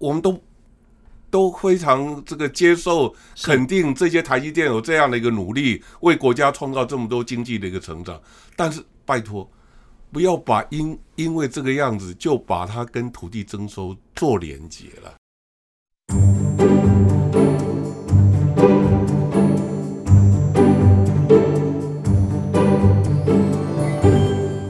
我们都都非常这个接受肯定这些台积电有这样的一个努力，为国家创造这么多经济的一个成长。但是拜托，不要把因因为这个样子就把它跟土地征收做连结了。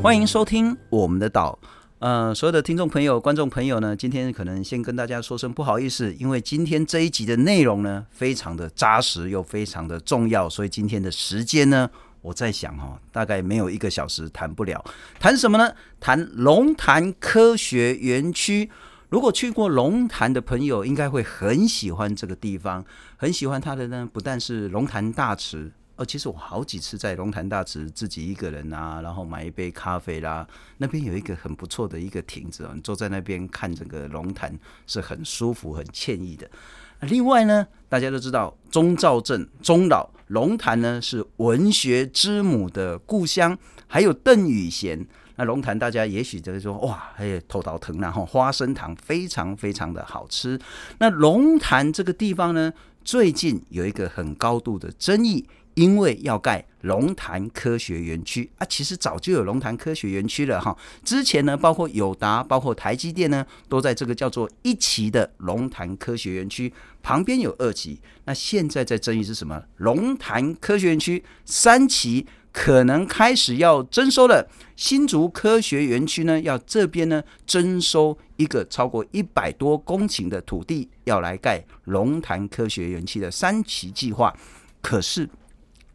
欢迎收听我们的岛。呃，所有的听众朋友、观众朋友呢，今天可能先跟大家说声不好意思，因为今天这一集的内容呢，非常的扎实又非常的重要，所以今天的时间呢，我在想哈、哦，大概没有一个小时谈不了。谈什么呢？谈龙潭科学园区。如果去过龙潭的朋友，应该会很喜欢这个地方，很喜欢它的呢，不但是龙潭大池。哦，其实我好几次在龙潭大池自己一个人啊，然后买一杯咖啡啦。那边有一个很不错的一个亭子，你坐在那边看整个龙潭是很舒服、很惬意的。另外呢，大家都知道钟肇政钟老龙潭呢是文学之母的故乡，还有邓雨贤。那龙潭大家也许就会说哇，还有头头藤然后花生糖非常非常的好吃。那龙潭这个地方呢，最近有一个很高度的争议。因为要盖龙潭科学园区啊，其实早就有龙潭科学园区了哈。之前呢，包括友达、包括台积电呢，都在这个叫做一期的龙潭科学园区旁边有二期。那现在在争议是什么？龙潭科学园区三期可能开始要征收了。新竹科学园区呢，要这边呢征收一个超过一百多公顷的土地，要来盖龙潭科学园区的三期计划。可是。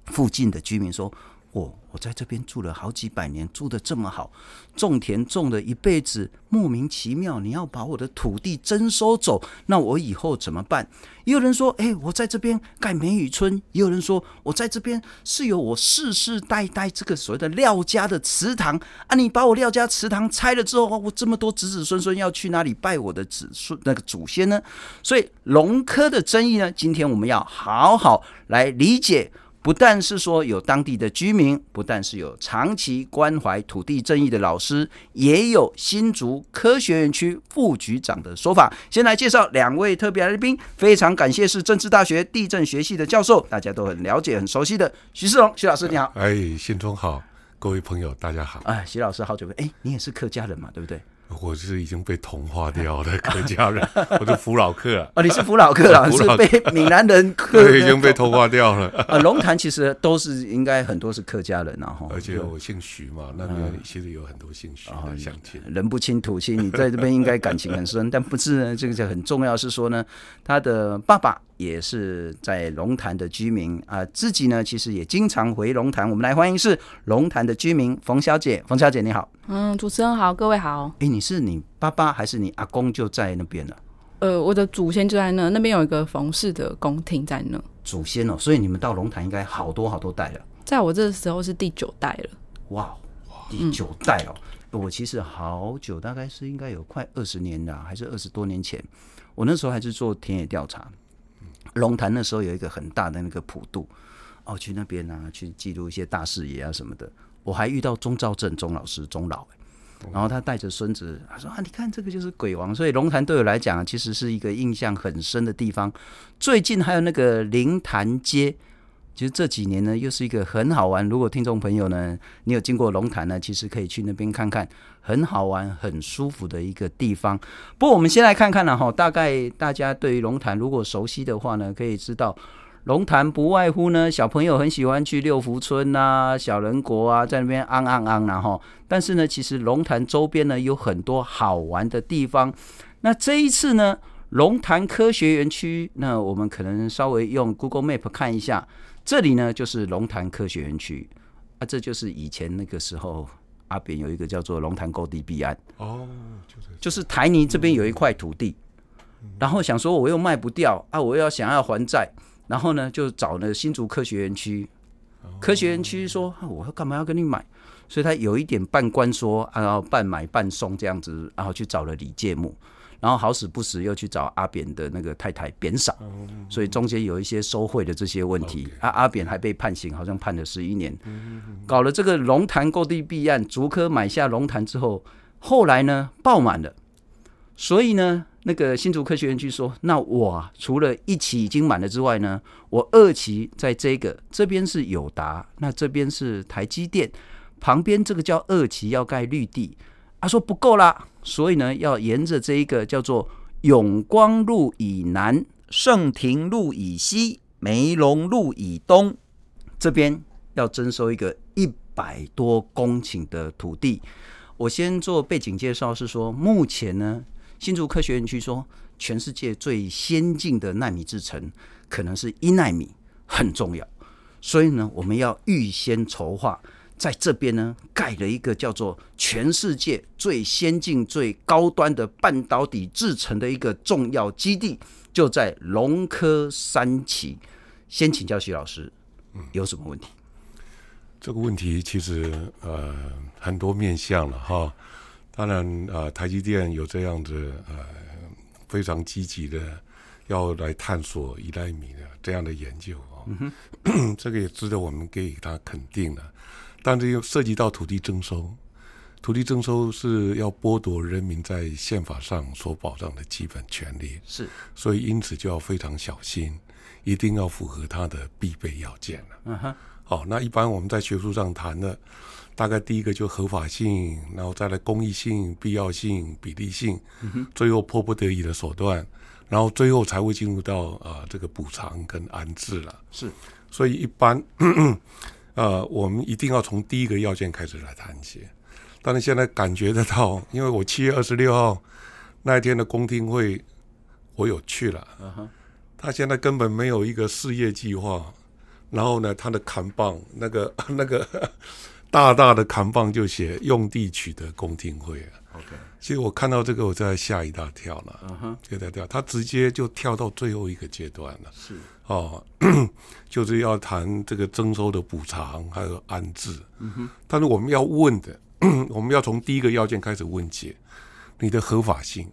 附近的居民说：“我我在这边住了好几百年，住得这么好，种田种了一辈子，莫名其妙，你要把我的土地征收走，那我以后怎么办？”也有人说：“哎，我在这边盖梅雨村。”也有人说：“我在这边是有我世世代代这个所谓的廖家的祠堂啊，你把我廖家祠堂拆了之后，我这么多子子孙孙要去哪里拜我的子孙那个祖先呢？”所以龙科的争议呢，今天我们要好好来理解。不但是说有当地的居民，不但是有长期关怀土地正义的老师，也有新竹科学园区副局长的说法。先来介绍两位特别来宾，非常感谢是政治大学地震学系的教授，大家都很了解、很熟悉的徐世龙徐老师，你好。哎，信中好，各位朋友大家好。哎，徐老师好久没，哎，你也是客家人嘛，对不对？我是已经被同化掉的客家人，我是福 老客啊。哦，你是福老客啊，是被闽南人客，对，已经被同化掉了。呃，龙潭其实都是应该很多是客家人啊，而且我姓徐嘛，那边其实有很多姓徐的乡亲。人不亲土亲，你在这边应该感情很深，但不是呢，这个就很重要是说呢，他的爸爸也是在龙潭的居民啊，自己呢其实也经常回龙潭。我们来欢迎是龙潭的居民冯小姐，冯小姐你好。嗯，主持人好，各位好。哎，你是你爸爸还是你阿公就在那边呢？呃，我的祖先就在那，那边有一个冯氏的宫廷在那。祖先哦，所以你们到龙潭应该好多好多代了。在我这个时候是第九代了。哇，第九代哦！嗯、我其实好久，大概是应该有快二十年了，还是二十多年前。我那时候还是做田野调查。龙潭那时候有一个很大的那个普渡，哦，去那边啊，去记录一些大视野啊什么的。我还遇到钟兆正钟老师钟老，然后他带着孙子，他说啊，你看这个就是鬼王，所以龙潭对我来讲其实是一个印象很深的地方。最近还有那个灵潭街，其实这几年呢又是一个很好玩。如果听众朋友呢，你有经过龙潭呢，其实可以去那边看看，很好玩、很舒服的一个地方。不过我们先来看看了哈，大概大家对于龙潭如果熟悉的话呢，可以知道。龙潭不外乎呢，小朋友很喜欢去六福村啊、小人国啊，在那边昂昂昂然后，但是呢，其实龙潭周边呢有很多好玩的地方。那这一次呢，龙潭科学园区，那我们可能稍微用 Google Map 看一下，这里呢就是龙潭科学园区。啊，这就是以前那个时候阿扁有一个叫做龙潭沟地弊案。哦，就是。就是台泥这边有一块土地，然后想说我又卖不掉啊，我又要想要还债。然后呢，就找那新竹科学园区，科学园区说：“我要干嘛要跟你买？”所以他有一点半官说，然后半买半送这样子，然后去找了李介木，然后好死不死又去找阿扁的那个太太扁嫂，所以中间有一些收贿的这些问题。啊，阿扁还被判刑，好像判了十一年。搞了这个龙潭购地弊案，竹科买下龙潭之后，后来呢爆满了，所以呢那个新竹科学园区说，那我啊，除了一期已经满了之外呢，我二期在这个这边是友达，那这边是台积电，旁边这个叫二期要盖绿地，他、啊、说不够啦，所以呢要沿着这一个叫做永光路以南、盛庭路以西、梅龙路以东这边要征收一个一百多公顷的土地。我先做背景介绍，是说目前呢。新竹科学园区说，全世界最先进的纳米制程可能是一纳米，很重要。所以呢，我们要预先筹划，在这边呢盖了一个叫做全世界最先进、最高端的半导体制成的一个重要基地，就在龙科三期。先请教徐老师，有什么问题？嗯，这个问题其实呃很多面向了哈。当然，啊、呃，台积电有这样子呃非常积极的要来探索一纳米的这样的研究啊，哦嗯、这个也值得我们给予他肯定的。但是又涉及到土地征收，土地征收是要剥夺人民在宪法上所保障的基本权利，是，所以因此就要非常小心，一定要符合它的必备要件了。嗯哼，好，那一般我们在学术上谈的。大概第一个就合法性，然后再来公益性、必要性、比例性，嗯、最后迫不得已的手段，然后最后才会进入到啊、呃、这个补偿跟安置了。是，所以一般啊、呃，我们一定要从第一个要件开始来谈起。但是现在感觉得到，因为我七月二十六号那一天的公听会，我有去了。嗯哼，他现在根本没有一个事业计划，然后呢，他的扛棒那个 那个。大大的扛棒就写用地取得公听会啊。OK，其实我看到这个，我在吓一大跳了。嗯哼，吓一大跳，他直接就跳到最后一个阶段了。是哦，就是要谈这个征收的补偿还有安置。嗯哼，但是我们要问的，我们要从第一个要件开始问起，你的合法性，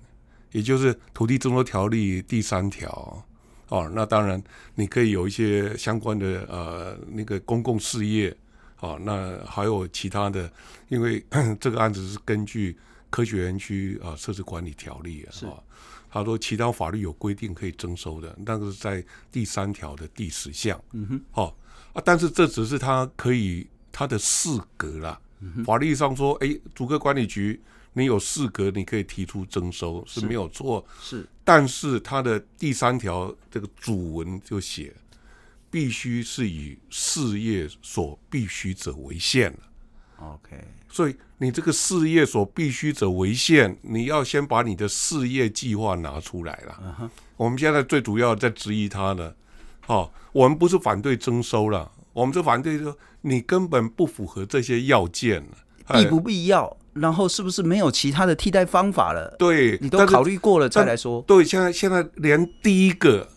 也就是土地征收条例第三条。哦，那当然你可以有一些相关的呃那个公共事业。哦，那还有其他的，因为 这个案子是根据科学园区啊设置管理条例啊，是他说其他法律有规定可以征收的，那个是在第三条的第十项。嗯哼，好啊，但是这只是他可以他的四格啦。嗯、法律上说，哎，主科管理局你有四格，你可以提出征收是没有错。是，但是他的第三条这个主文就写。必须是以事业所必须者为限 OK，所以你这个事业所必须者为限，你要先把你的事业计划拿出来了。Uh huh. 我们现在最主要在质疑他的，哦，我们不是反对征收了，我们是反对说你根本不符合这些要件，必不必要？然后是不是没有其他的替代方法了？对，你都考虑过了再来说。对，现在现在连第一个。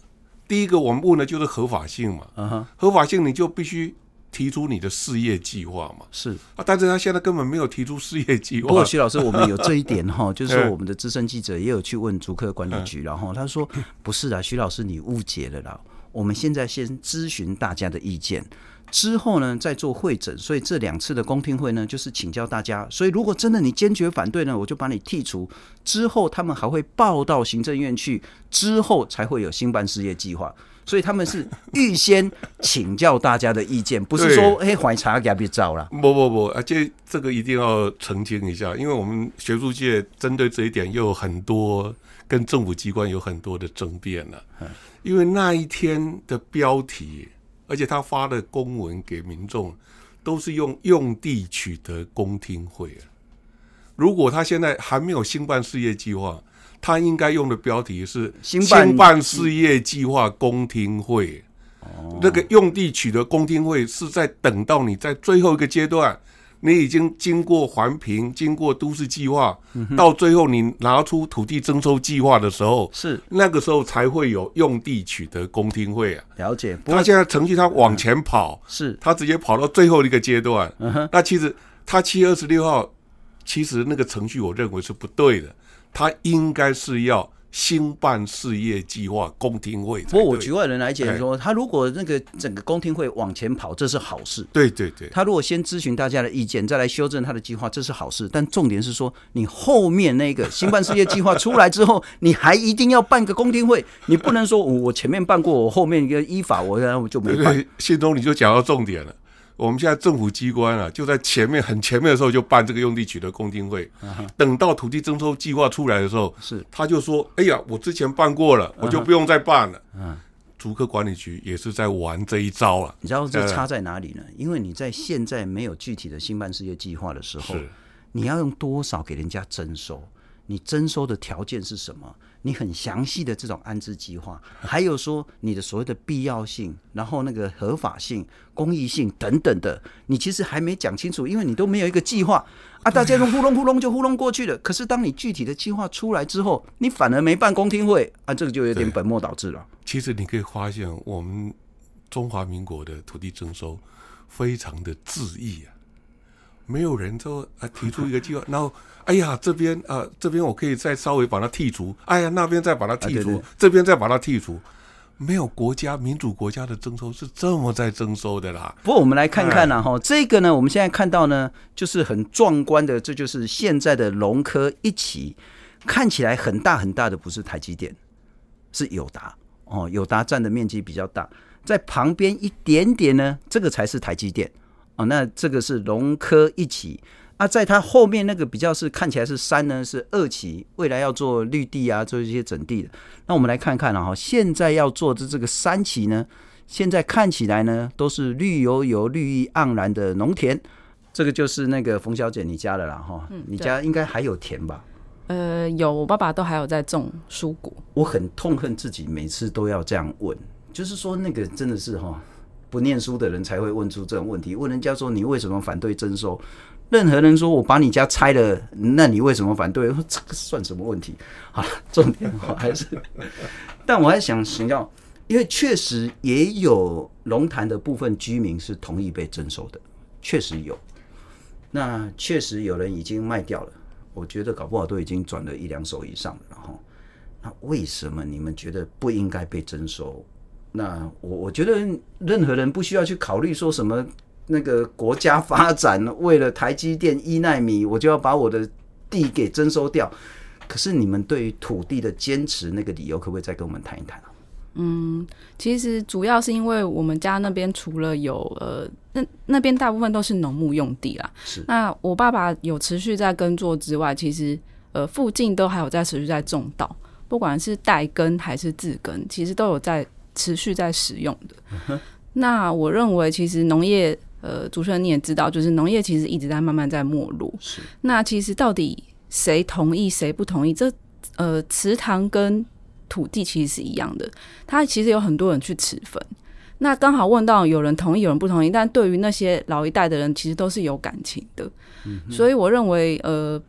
第一个我们问的就是合法性嘛，uh huh. 合法性你就必须提出你的事业计划嘛，是啊，但是他现在根本没有提出事业计划。不过徐老师，我们有这一点 哈，就是说我们的资深记者也有去问竹科管理局，然后他说不是啊，徐老师你误解了啦，我们现在先咨询大家的意见。之后呢，再做会诊，所以这两次的公听会呢，就是请教大家。所以如果真的你坚决反对呢，我就把你剔除。之后他们还会报到行政院去，之后才会有新办事业计划。所以他们是预先请教大家的意见，不是说哎，怀查给别照了。不不不，而且这个一定要澄清一下，因为我们学术界针对这一点又有很多跟政府机关有很多的争辩了。因为那一天的标题。而且他发的公文给民众，都是用用地取得公听会。如果他现在还没有兴办事业计划，他应该用的标题是兴办事业计划公听会。那个用地取得公听会是在等到你在最后一个阶段。你已经经过环评，经过都市计划，嗯、到最后你拿出土地征收计划的时候，是那个时候才会有用地取得公听会啊。了解，他现在程序他往前跑，嗯、是他直接跑到最后一个阶段。嗯、那其实他七月二十六号，其实那个程序我认为是不对的，他应该是要兴办事业计划公听会。不过我局外人来讲说，他如果那个整个公听会往前跑，这是好事。对对对，他如果先咨询大家的意见，再来修正他的计划，这是好事。但重点是说，你后面那个兴办事业计划出来之后，你还一定要办个公听会，你不能说我前面办过，我后面一个依法我然后就没办。信中你就讲到重点了。我们现在政府机关啊，就在前面很前面的时候就办这个用地取得公听会，等到土地征收计划出来的时候，是他就说：“哎呀，我之前办过了，我就不用再办了。”嗯，竹科管理局也是在玩这一招啊。你知道这差在哪里呢？因为你在现在没有具体的兴办事业计划的时候，你要用多少给人家征收？你征收的条件是什么？你很详细的这种安置计划，还有说你的所谓的必要性，然后那个合法性、公益性等等的，你其实还没讲清楚，因为你都没有一个计划啊，大家都糊弄糊弄就糊弄过去了。可是当你具体的计划出来之后，你反而没办公听会啊，这个就有点本末倒置了。其实你可以发现，我们中华民国的土地征收非常的恣意啊。没有人就啊提出一个计划，然后哎呀这边啊这边我可以再稍微把它剔除，哎呀那边再把它剔除，这边再把它剔除，没有国家民主国家的征收是这么在征收的啦。不过我们来看看呢哈，这个呢我们现在看到呢就是很壮观的，这就是现在的农科一起，看起来很大很大的不是台积电，是友达哦，友达占的面积比较大，在旁边一点点呢，这个才是台积电。哦，那这个是农科一期啊，在它后面那个比较是看起来是山呢，是二期，未来要做绿地啊，做一些整地的。那我们来看看了哈，现在要做的这个三期呢，现在看起来呢都是绿油油、绿意盎然的农田。这个就是那个冯小姐你家的啦哈，嗯，你家应该还有田吧？呃，有，我爸爸都还有在种蔬果。我很痛恨自己每次都要这样问，就是说那个真的是哈。不念书的人才会问出这种问题。问人家说，你为什么反对征收？任何人说我把你家拆了，那你为什么反对？这个算什么问题？好了，重点我还是，但我还想请教，因为确实也有龙潭的部分居民是同意被征收的，确实有。那确实有人已经卖掉了，我觉得搞不好都已经转了一两手以上了。然后，那为什么你们觉得不应该被征收？那我我觉得任何人不需要去考虑说什么那个国家发展为了台积电一纳米，我就要把我的地给征收掉。可是你们对于土地的坚持那个理由，可不可以再跟我们谈一谈啊？嗯，其实主要是因为我们家那边除了有呃那那边大部分都是农牧用地啦。是。那我爸爸有持续在耕作之外，其实呃附近都还有在持续在种稻，不管是代耕还是自耕，其实都有在。持续在使用的，嗯、那我认为其实农业，呃，主持人你也知道，就是农业其实一直在慢慢在没落。是，那其实到底谁同意谁不同意？这呃，池塘跟土地其实是一样的，它其实有很多人去持分。那刚好问到有人同意，有人不同意，但对于那些老一代的人，其实都是有感情的。嗯、所以我认为，呃，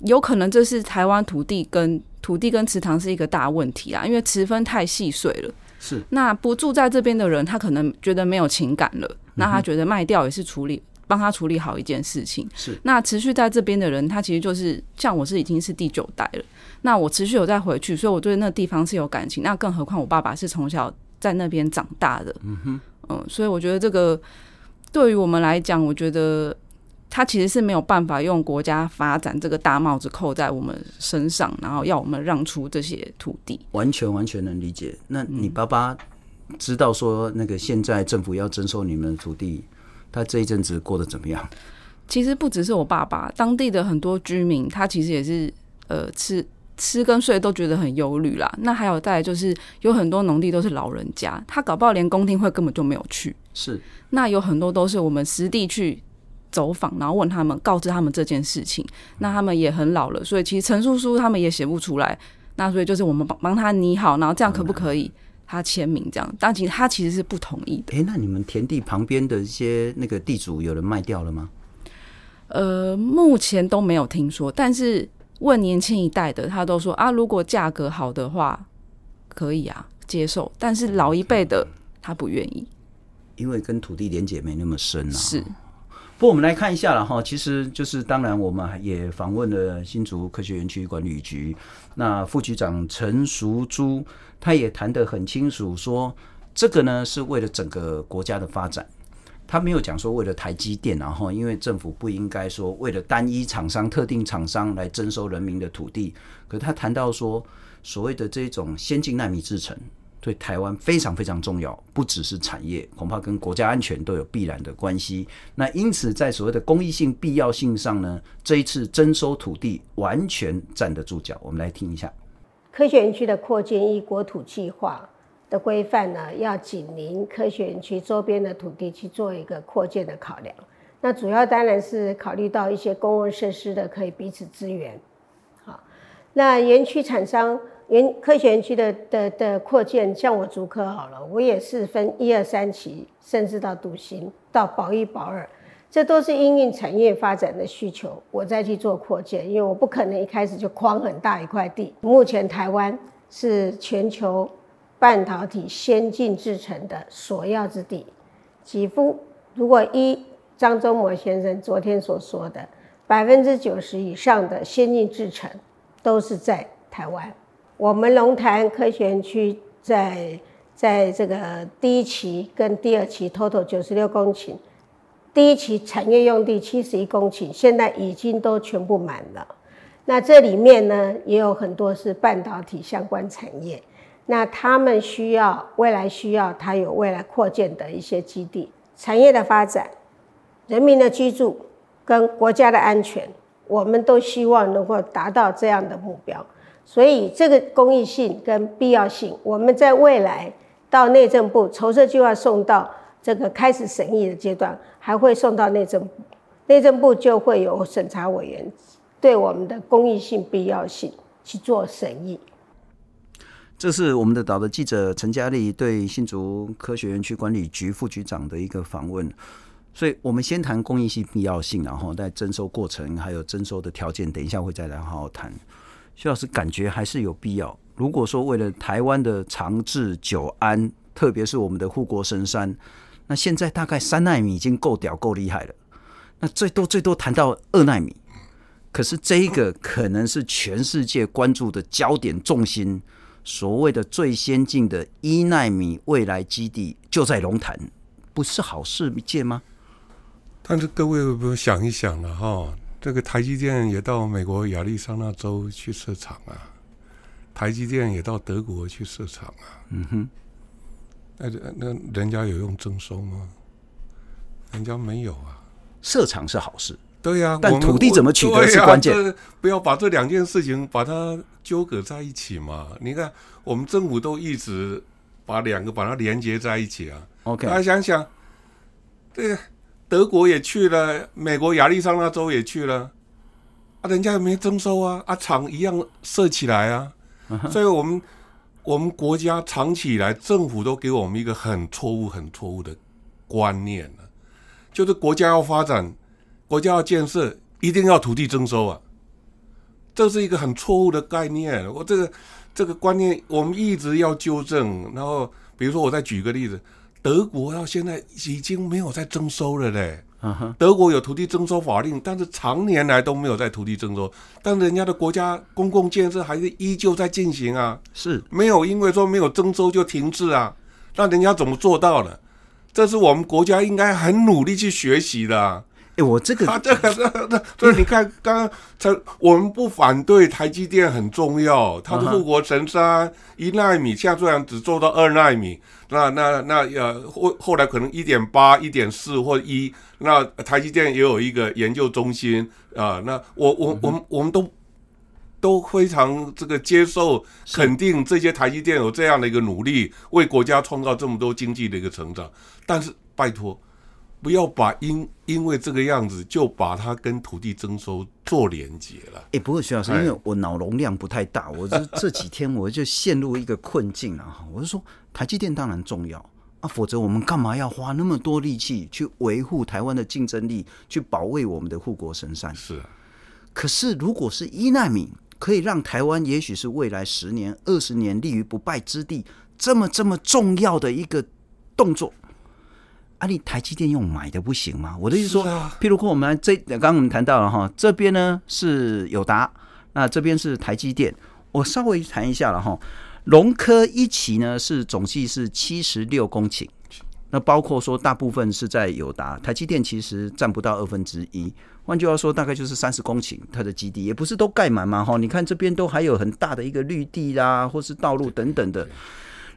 有可能这是台湾土地跟土地跟池塘是一个大问题啊，因为持分太细碎了。是，那不住在这边的人，他可能觉得没有情感了，那他觉得卖掉也是处理，帮他处理好一件事情。是，那持续在这边的人，他其实就是像我是已经是第九代了，那我持续有再回去，所以我对那地方是有感情。那更何况我爸爸是从小在那边长大的，嗯哼，嗯，所以我觉得这个对于我们来讲，我觉得。他其实是没有办法用国家发展这个大帽子扣在我们身上，然后要我们让出这些土地。完全完全能理解。那你爸爸知道说那个现在政府要征收你们的土地，他这一阵子过得怎么样？其实不只是我爸爸，当地的很多居民，他其实也是呃吃吃跟睡都觉得很忧虑啦。那还有再来就是有很多农地都是老人家，他搞不好连公听会根本就没有去。是，那有很多都是我们实地去。走访，然后问他们，告知他们这件事情。那他们也很老了，所以其实陈叔叔他们也写不出来。那所以就是我们帮帮他拟好，然后这样可不可以他签名这样？但其实他其实是不同意的。诶，那你们田地旁边的一些那个地主有人卖掉了吗？呃，目前都没有听说。但是问年轻一代的，他都说啊，如果价格好的话，可以啊，接受。但是老一辈的他不愿意，因为跟土地连结没那么深啊。是。不我们来看一下了哈，其实就是当然我们也访问了新竹科学园区管理局，那副局长陈淑珠，他也谈得很清楚，说这个呢是为了整个国家的发展。他没有讲说为了台积电，然后因为政府不应该说为了单一厂商、特定厂商来征收人民的土地。可他谈到说，所谓的这种先进纳米制程对台湾非常非常重要，不只是产业，恐怕跟国家安全都有必然的关系。那因此，在所谓的公益性、必要性上呢，这一次征收土地完全站得住脚。我们来听一下，科学园区的扩建依国土计划。的规范呢，要紧邻科学园区周边的土地去做一个扩建的考量。那主要当然是考虑到一些公共设施的可以彼此支援。好，那园区厂商园科学园区的的的扩建，像我竹科好了，我也是分一二三期，甚至到独行到保一保二，这都是因应产业发展的需求，我再去做扩建，因为我不可能一开始就框很大一块地。目前台湾是全球。半导体先进制程的首要之地，几乎如果一张忠谋先生昨天所说的，百分之九十以上的先进制程都是在台湾。我们龙潭科学园区在在这个第一期跟第二期 total 九十六公顷，第一期产业用地七十一公顷，现在已经都全部满了。那这里面呢，也有很多是半导体相关产业。那他们需要未来需要，它有未来扩建的一些基地，产业的发展，人民的居住跟国家的安全，我们都希望能够达到这样的目标。所以这个公益性跟必要性，我们在未来到内政部筹设计划送到这个开始审议的阶段，还会送到内政部，内政部就会有审查委员对我们的公益性、必要性去做审议。这是我们的岛的记者陈佳丽对新竹科学园区管理局副局长的一个访问，所以我们先谈公益性必要性，然后在征收过程还有征收的条件，等一下会再来好好谈。徐老师感觉还是有必要。如果说为了台湾的长治久安，特别是我们的护国神山，那现在大概三纳米已经够屌够厉害了，那最多最多谈到二纳米，可是这一个可能是全世界关注的焦点重心。所谓的最先进的一纳米未来基地就在龙潭，不是好事一件吗？但是各位不想一想了哈，这个台积电也到美国亚利桑那州去设厂啊，台积电也到德国去设厂啊。嗯哼，那那人家有用征收吗？人家没有啊。设厂是好事。对呀、啊，但土地怎么取得是关键。啊、不要把这两件事情把它纠葛在一起嘛。你看，我们政府都一直把两个把它连接在一起啊。OK，大家想想，这个德国也去了，美国亚利桑那州也去了，啊，人家也没征收啊，啊，厂一样设起来啊。Uh. 所以我们我们国家长期以来政府都给我们一个很错误、很错误的观念了，就是国家要发展。国家要建设，一定要土地征收啊！这是一个很错误的概念。我这个这个观念，我们一直要纠正。然后，比如说，我再举个例子，德国到现在已经没有在征收了嘞。Uh. 德国有土地征收法令，但是长年来都没有在土地征收。但人家的国家公共建设还是依旧在进行啊，是没有因为说没有征收就停滞啊。那人家怎么做到的？这是我们国家应该很努力去学习的啊。哎，我这个，他这个，这这，所以你看，刚刚才我们不反对台积电很重要，它的护国神山一纳米，现在虽然只做到二纳米，那那那呃后后来可能一点八、一点四或一，那台积电也有一个研究中心啊，那我我我们我们都都非常这个接受肯定这些台积电有这样的一个努力，为国家创造这么多经济的一个成长，但是拜托。不要把因因为这个样子就把它跟土地征收做连结了。哎，不过徐老师，因为我脑容量不太大，我这这几天我就陷入一个困境了哈。我是说，台积电当然重要啊，否则我们干嘛要花那么多力气去维护台湾的竞争力，去保卫我们的护国神山？是啊。可是，如果是一奈米，可以让台湾也许是未来十年、二十年立于不败之地，这么这么重要的一个动作。啊，你台积电用买的不行吗？我的意思说，啊、譬如说我们这刚刚我们谈到了哈，这边呢是友达，那这边是台积电，我稍微谈一下了哈。龙科一期呢是总计是七十六公顷，那包括说大部分是在友达，台积电其实占不到二分之一。换句话说，大概就是三十公顷，它的基地也不是都盖满嘛哈。你看这边都还有很大的一个绿地啦，或是道路等等的。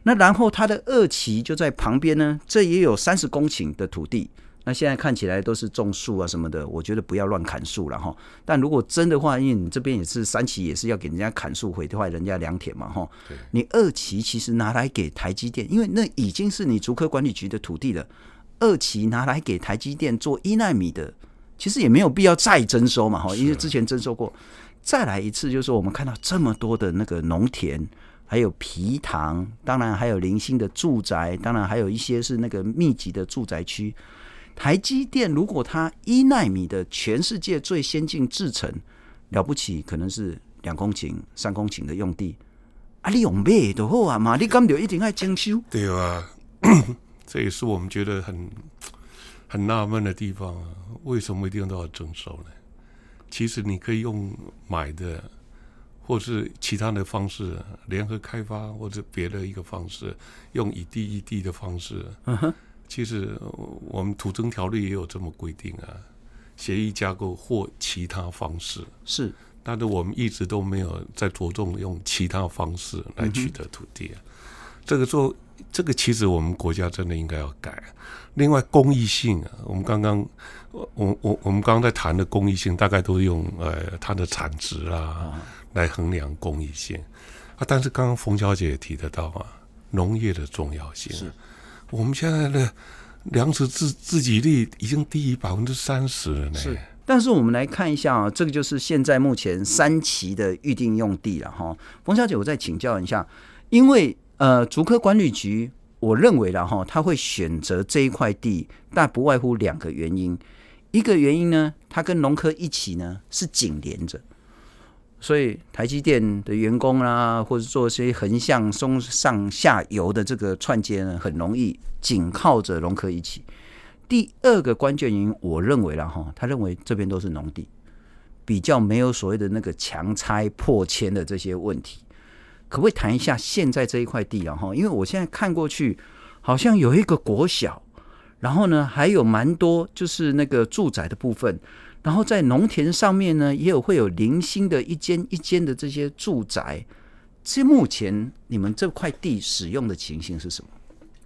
那然后它的二期就在旁边呢，这也有三十公顷的土地。那现在看起来都是种树啊什么的，我觉得不要乱砍树了哈。但如果真的话，因为你这边也是三期，也是要给人家砍树毁坏人家良田嘛哈。你二期其实拿来给台积电，因为那已经是你竹科管理局的土地了。二期拿来给台积电做一纳米的，其实也没有必要再征收嘛哈，因为之前征收过。再来一次，就是我们看到这么多的那个农田。还有皮塘，当然还有零星的住宅，当然还有一些是那个密集的住宅区。台积电如果它一纳米的全世界最先进制程了不起，可能是两公顷、三公顷的用地啊，你用买就好啊嘛，你干嘛一定要征收？对啊，这也是我们觉得很很纳闷的地方啊，为什么一定都要征收呢？其实你可以用买的。或是其他的方式联合开发，或者别的一个方式，用以地一地的方式。嗯哼，其实我们土增条例也有这么规定啊，协议架构或其他方式是，但是我们一直都没有在着重用其他方式来取得土地啊。这个做，这个其实我们国家真的应该要改。另外，公益性啊，我们刚刚我我我们刚刚在谈的公益性，大概都是用呃它的产值啊。来衡量公益性啊，但是刚刚冯小姐也提得到啊，农业的重要性。是，我们现在的粮食自自给率已经低于百分之三十了呢。是，但是我们来看一下啊，这个就是现在目前三期的预定用地了哈。冯小姐，我再请教一下，因为呃，竹科管理局，我认为了哈，他会选择这一块地，但不外乎两个原因。一个原因呢，它跟农科一起呢是紧连着。所以台积电的员工啊，或者做一些横向、中上下游的这个串接呢，很容易紧靠着龙科一起。第二个关键原因，我认为了哈，他认为这边都是农地，比较没有所谓的那个强拆破迁的这些问题。可不可以谈一下现在这一块地啊？哈，因为我现在看过去，好像有一个国小，然后呢，还有蛮多就是那个住宅的部分。然后在农田上面呢，也有会有零星的一间一间的这些住宅。这目前你们这块地使用的情形是什么？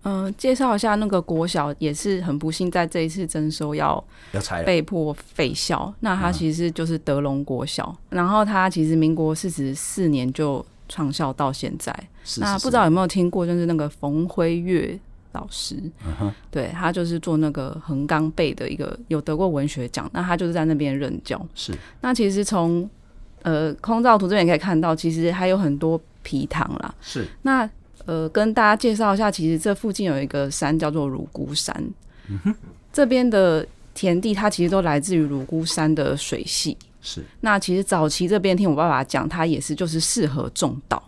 嗯、呃，介绍一下那个国小也是很不幸，在这一次征收要要拆，被迫废校。那它其实就是德隆国小，嗯、然后它其实民国四十四年就创校到现在。是是是，那不知道有没有听过，就是那个冯辉岳。老师，对，他就是做那个横纲背的一个有得过文学奖，那他就是在那边任教。是，那其实从呃空照图这边可以看到，其实还有很多皮塘啦。是，那呃跟大家介绍一下，其实这附近有一个山叫做乳姑山。嗯哼，这边的田地它其实都来自于乳姑山的水系。是，那其实早期这边听我爸爸讲，它也是就是适合种稻。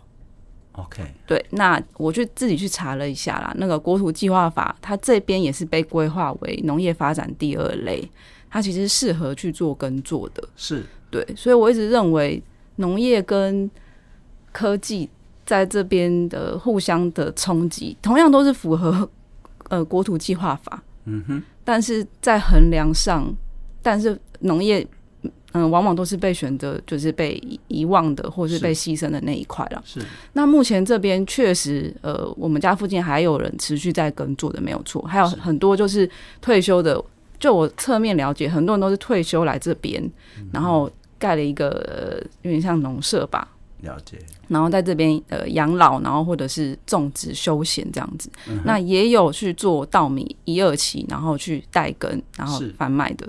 OK，对，那我去自己去查了一下啦，那个国土计划法，它这边也是被规划为农业发展第二类，它其实适合去做耕作的，是。对，所以我一直认为农业跟科技在这边的互相的冲击，同样都是符合呃国土计划法，嗯哼，但是在衡量上，但是农业。嗯，往往都是被选择，就是被遗忘的，或是被牺牲的那一块了。是。那目前这边确实，呃，我们家附近还有人持续在耕作的，没有错。还有很多就是退休的，就我侧面了解，很多人都是退休来这边，嗯、然后盖了一个、呃、有点像农舍吧。了解。然后在这边呃养老，然后或者是种植休闲这样子。嗯、那也有去做稻米一二期，然后去代耕，然后贩卖的。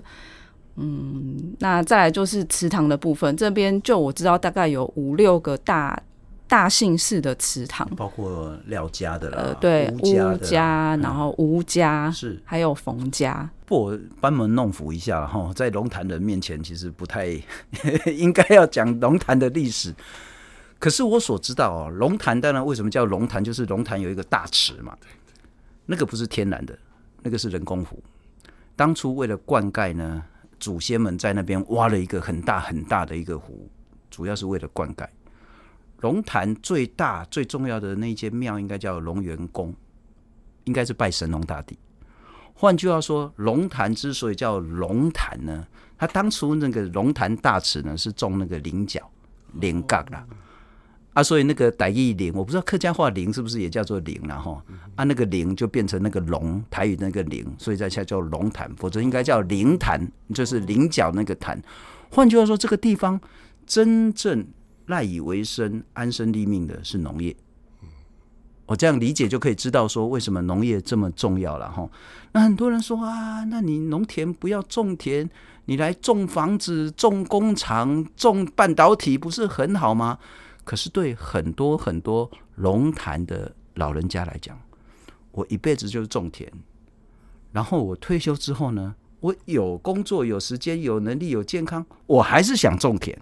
嗯，那再来就是祠堂的部分，这边就我知道大概有五六个大大姓氏的祠堂，包括廖家的啦呃，对，吴家，然后吴家是，还有冯家。不，我班门弄斧一下哈，在龙潭人面前其实不太 应该要讲龙潭的历史。可是我所知道哦，龙潭当然为什么叫龙潭，就是龙潭有一个大池嘛，那个不是天然的。那个是人工湖。当初为了灌溉呢，祖先们在那边挖了一个很大很大的一个湖，主要是为了灌溉。龙潭最大最重要的那间庙应该叫龙元宫，应该是拜神龙大帝。换句话说，龙潭之所以叫龙潭呢，它当初那个龙潭大池呢是种那个菱角、菱角啦。啊，所以那个台语“菱”，我不知道客家话“菱”是不是也叫做“菱”然后啊，那个“菱”就变成那个“龙”，台语那个“菱”，所以在下叫龙潭，否则应该叫灵潭，就是菱角那个潭。换句话说，这个地方真正赖以为生、安身立命的是农业。我这样理解就可以知道说为什么农业这么重要了哈。那很多人说啊，那你农田不要种田，你来种房子、种工厂、种半导体，不是很好吗？可是对很多很多龙潭的老人家来讲，我一辈子就是种田，然后我退休之后呢，我有工作、有时间、有能力、有健康，我还是想种田。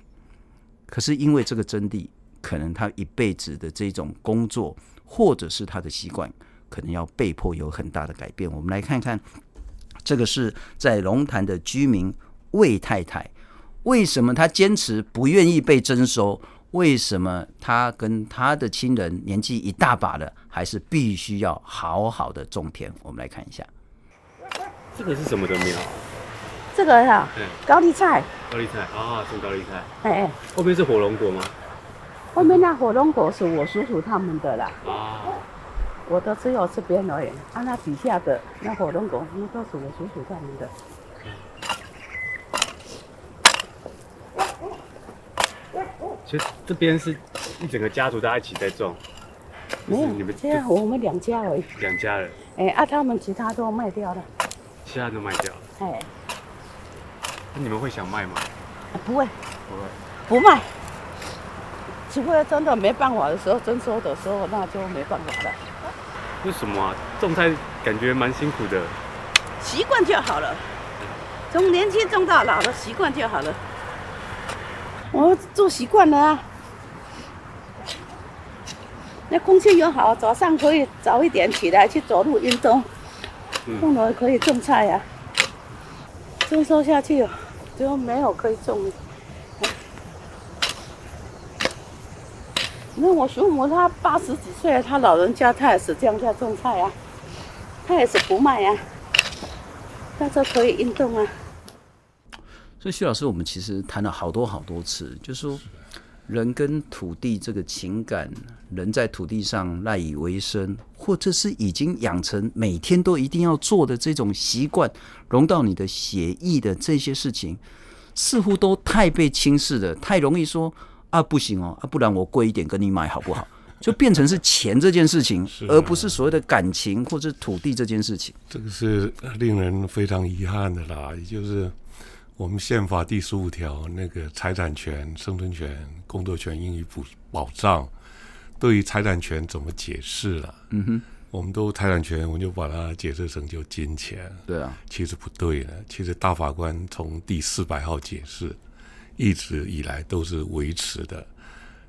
可是因为这个真谛，可能他一辈子的这种工作，或者是他的习惯，可能要被迫有很大的改变。我们来看看，这个是在龙潭的居民魏太太，为什么她坚持不愿意被征收？为什么他跟他的亲人年纪一大把了，还是必须要好好的种田？我们来看一下，这个是什么的苗？这个呀，高丽菜。高丽菜啊，种高丽菜。哎哎，后面是火龙果吗？后面那火龙果是我叔叔他们的啦。啊，我的只有这边而已。啊，那底下的那火龙果，那都是我叔叔他们的。其实这边是一整个家族大家一起在种，没有你们这样，我们两家而已。两家人。哎，啊，他们其他都卖掉了。其他都卖掉了。哎，那你们会想卖吗？不会，不会，不卖。除非真的没办法的时候，征收的时候，那就没办法了。为什么啊？种菜感觉蛮辛苦的。习惯就好了，从年轻种到老了习惯就好了。我做习惯了啊，那空气又好，早上可以早一点起来去走路运动，空了可以种菜呀、啊。征收下去就没有可以种了。那我叔母她八十几岁了，她老人家她也是这样在种菜啊，她也是不卖啊，但是可以运动啊。所以徐老师，我们其实谈了好多好多次，就是说人跟土地这个情感，人在土地上赖以为生，或者是已经养成每天都一定要做的这种习惯，融到你的血液的这些事情，似乎都太被轻视了，太容易说啊不行哦，啊不然我贵一点跟你买好不好？就变成是钱这件事情，而不是所谓的感情或者土地这件事情。这个是令人非常遗憾的啦，也就是。我们宪法第十五条那个财产权、生存权、工作权应予保保障，对于财产权怎么解释了？嗯哼，我们都财产权，我们就把它解释成就金钱。对啊，其实不对的。其实大法官从第四百号解释一直以来都是维持的，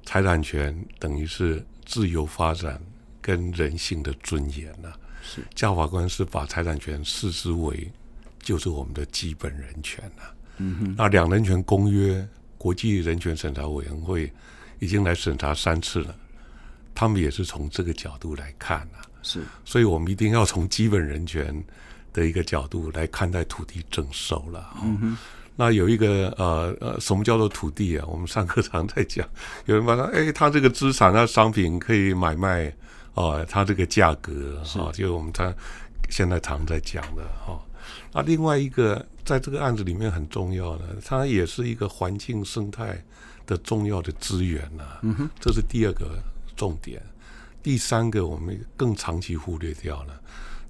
财产权等于是自由发展跟人性的尊严呐。是，教法官是把财产权视之为就是我们的基本人权呐。嗯哼，那两人权公约，国际人权审查委员会已经来审查三次了，他们也是从这个角度来看啊。是，所以我们一定要从基本人权的一个角度来看待土地征收了。嗯哼，那有一个呃呃，什么叫做土地啊？我们上课常在讲，有人把它，哎，他这个资产啊，商品可以买卖啊，他这个价格啊，就我们他现在常在讲的哈。那另外一个。在这个案子里面很重要的，它也是一个环境生态的重要的资源呐、啊。嗯哼，这是第二个重点。第三个，我们更长期忽略掉了，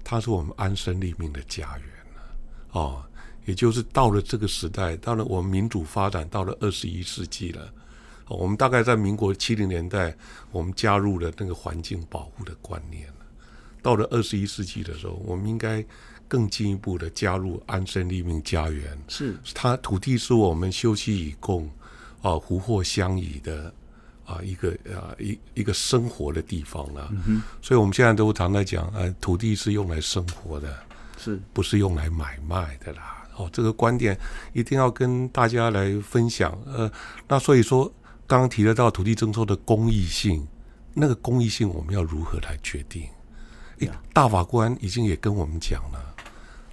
它是我们安身立命的家园、啊、哦，也就是到了这个时代，到了我们民主发展，到了二十一世纪了、哦。我们大概在民国七零年代，我们加入了那个环境保护的观念了。到了二十一世纪的时候，我们应该。更进一步的加入安身立命家园，是它土地是我们休戚与共啊，福祸相依的啊一个啊一一个生活的地方了。嗯，所以我们现在都常在讲，啊，土地是用来生活的，是不是用来买卖的啦？哦，这个观点一定要跟大家来分享。呃，那所以说，刚刚提得到土地征收的公益性，那个公益性我们要如何来决定？诶，大法官已经也跟我们讲了，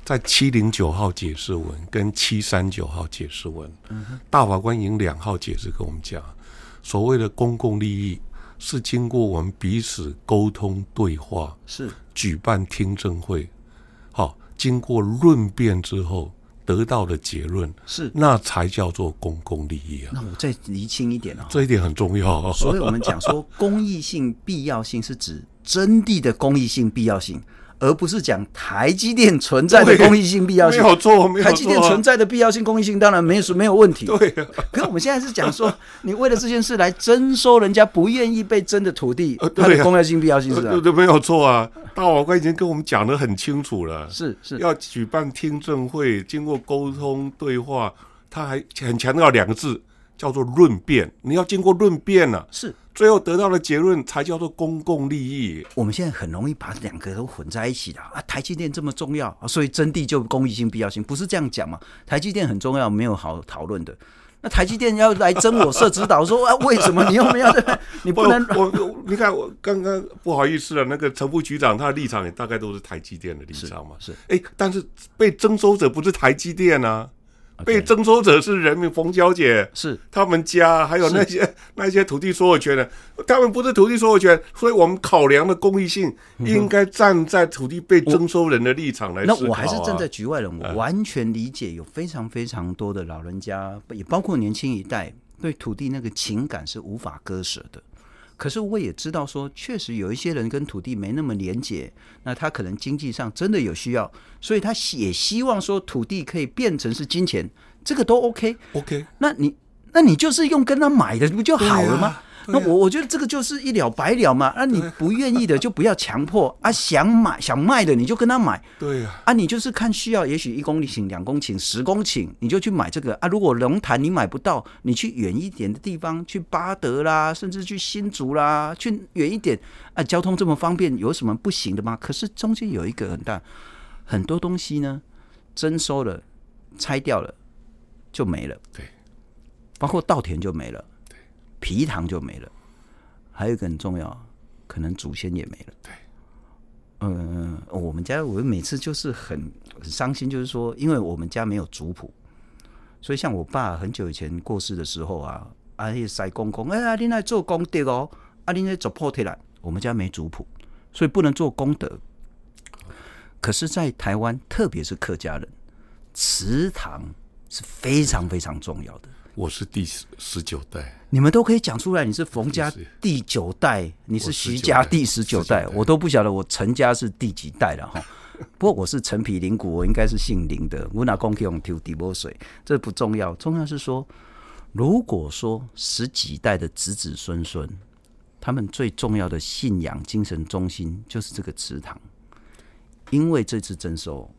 在七零九号解释文跟七三九号解释文，大法官已经两号解释跟我们讲，所谓的公共利益是经过我们彼此沟通对话，是举办听证会，好，经过论辩之后得到的结论是，那才叫做公共利益啊。那我再厘清一点啊，这一点很重要哦。所以我们讲说公益性、必要性是指。真地的公益性必要性，而不是讲台积电存在的公益性必要性。没有错，没有错。台积电存在的必要性、公益性当然没有没有问题。对。可是我们现在是讲说，你为了这件事来征收人家不愿意被征的土地，它的公益性、必要性是吧？对，没有错啊。大法官已经跟我们讲的很清楚了。是是。要举办听证会，经过沟通对话，他还很强调两个字，叫做论辩。你要经过论辩了。是。最后得到的结论才叫做公共利益。我们现在很容易把两个都混在一起的啊！台积电这么重要，所以征地就公益性、必要性，不是这样讲嘛？台积电很重要，没有好讨论的。那台积电要来征我社子岛，说啊，为什么你又没有？你不能我，我你看我刚刚不好意思了，那个陈副局长他的立场也大概都是台积电的立场嘛。是，哎，但是被征收者不是台积电啊。被征收者是人民冯小姐，是。他们家，还有那些 那些土地所有权人，他们不是土地所有权，所以我们考量的公益性应该站在土地被征收人的立场来那我还是站在局外人，我完全理解，有非常非常多的老人家，也包括年轻一代，对土地那个情感是无法割舍的。可是我也知道说，确实有一些人跟土地没那么连结，那他可能经济上真的有需要，所以他也希望说土地可以变成是金钱，这个都 OK。OK，那你那你就是用跟他买的不就好了吗？那我我觉得这个就是一了百了嘛。啊，你不愿意的就不要强迫 啊，想买想卖的你就跟他买。对呀。啊，你就是看需要，也许一公里顷、两公顷、十公顷，你就去买这个啊。如果龙潭你买不到，你去远一点的地方，去巴德啦，甚至去新竹啦，去远一点啊，交通这么方便，有什么不行的吗？可是中间有一个很大，很多东西呢，征收了、拆掉了就没了。对，包括稻田就没了。皮糖就没了，还有一个很重要，可能祖先也没了。对，嗯，我们家我每次就是很很伤心，就是说，因为我们家没有族谱，所以像我爸很久以前过世的时候啊，啊，塞公公，哎呀，你来做功德哦，啊，你来做破铁来，我们家没族谱，所以不能做功德。可是，在台湾，特别是客家人，祠堂是非常非常重要的。我是第十十九代，你们都可以讲出来。你是冯家第九代，你是徐家第十九代，我都不晓得我陈家是第几代了哈。不过我是陈皮林骨，我应该是姓林的。我哪公可以用丢底波水，这不重要，重要是说，如果说十几代的子子孙孙，他们最重要的信仰精神中心就是这个祠堂，因为这次征收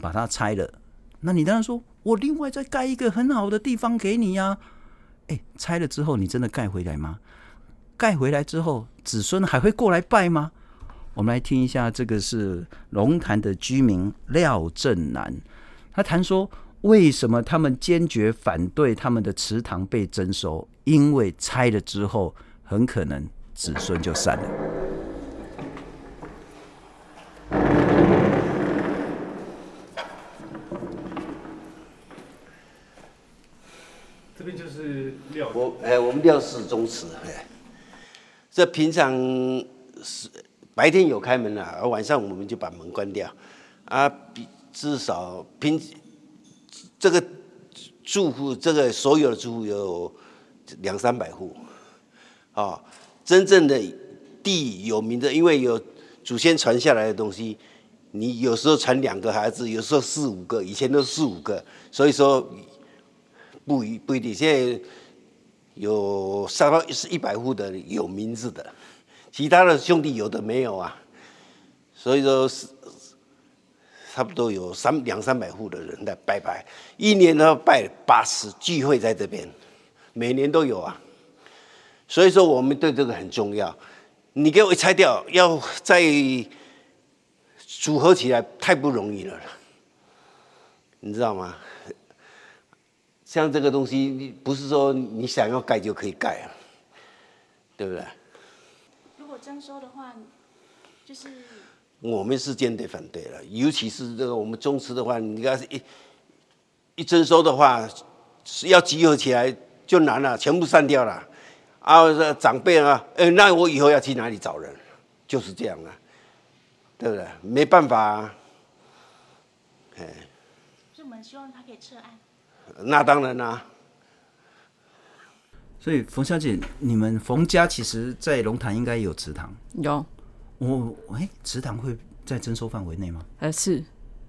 把它拆了，那你当然说。我另外再盖一个很好的地方给你呀，啊，哎，拆了之后你真的盖回来吗？盖回来之后，子孙还会过来拜吗？我们来听一下，这个是龙潭的居民廖正南，他谈说为什么他们坚决反对他们的祠堂被征收，因为拆了之后很可能子孙就散了。这边就是廖我哎，我们廖氏宗祠，哎，这平常是白天有开门了，而晚上我们就把门关掉，啊，比至少平这个住户，这个所有的住户有两三百户，啊，真正的地有名的，因为有祖先传下来的东西，你有时候传两个孩子，有时候四五个，以前都四五个，所以说不一不一定现在。有三到是一百户的有名字的，其他的兄弟有的没有啊，所以说是差不多有三两三百户的人在拜拜，一年都要拜八次聚会在这边，每年都有啊，所以说我们对这个很重要。你给我一拆掉，要再组合起来太不容易了，你知道吗？像这个东西，你不是说你想要盖就可以盖啊，对不对？如果征收的话，就是我们是坚决反对了，尤其是这个我们宗祠的话，你要是一一征收的话，是要集合起来就难了，全部散掉了。啊，长辈啊，哎，那我以后要去哪里找人？就是这样啊，对不对？没办法啊，哎。所以我们希望他可以撤案。那当然啦、啊。所以冯小姐，你们冯家其实，在龙潭应该有祠堂。有。我哎，祠堂会在征收范围内吗？呃，是。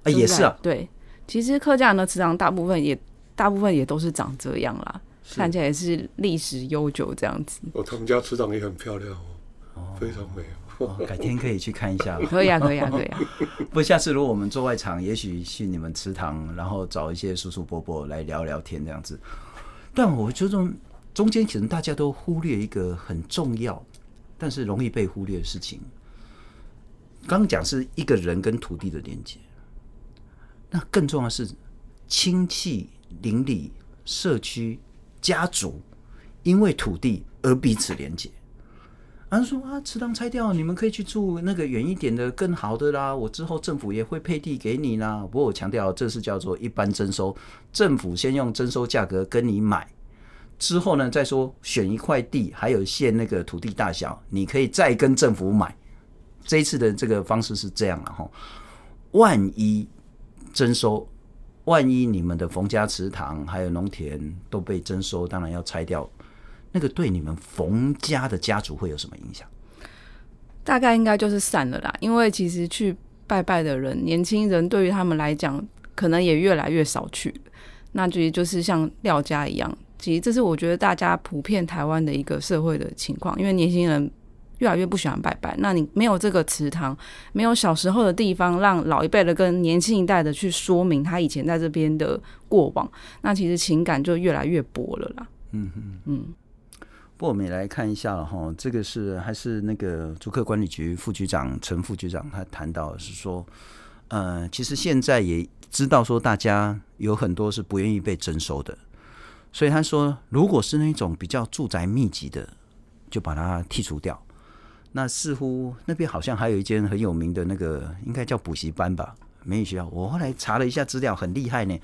啊，也是啊。对，其实客家人的祠堂大部分也大部分也都是长这样啦，看起来也是历史悠久这样子。哦，他们家祠堂也很漂亮哦，哦非常美。哦，改天可以去看一下。可以啊，可以啊，可以啊。不，下次如果我们做外场，也许去你们祠堂，然后找一些叔叔伯伯来聊聊天这样子。但我觉得中间可能大家都忽略一个很重要，但是容易被忽略的事情。刚刚讲是一个人跟土地的连接，那更重要的是亲戚、邻里、社区、家族，因为土地而彼此连接。他说啊，祠堂拆掉，你们可以去住那个远一点的、更好的啦。我之后政府也会配地给你啦。不过我强调，这是叫做一般征收，政府先用征收价格跟你买，之后呢再说选一块地，还有限那个土地大小，你可以再跟政府买。这一次的这个方式是这样了哈。万一征收，万一你们的冯家祠堂还有农田都被征收，当然要拆掉。那个对你们冯家的家族会有什么影响？大概应该就是散了啦，因为其实去拜拜的人，年轻人对于他们来讲，可能也越来越少去。那其实就是像廖家一样，其实这是我觉得大家普遍台湾的一个社会的情况，因为年轻人越来越不喜欢拜拜。那你没有这个祠堂，没有小时候的地方，让老一辈的跟年轻一代的去说明他以前在这边的过往，那其实情感就越来越薄了啦。嗯嗯嗯。不过我们也来看一下了哈，这个是还是那个租客管理局副局长陈副局长他谈到是说，呃，其实现在也知道说大家有很多是不愿意被征收的，所以他说，如果是那种比较住宅密集的，就把它剔除掉。那似乎那边好像还有一间很有名的那个，应该叫补习班吧，美语学校。我后来查了一下资料，很厉害呢。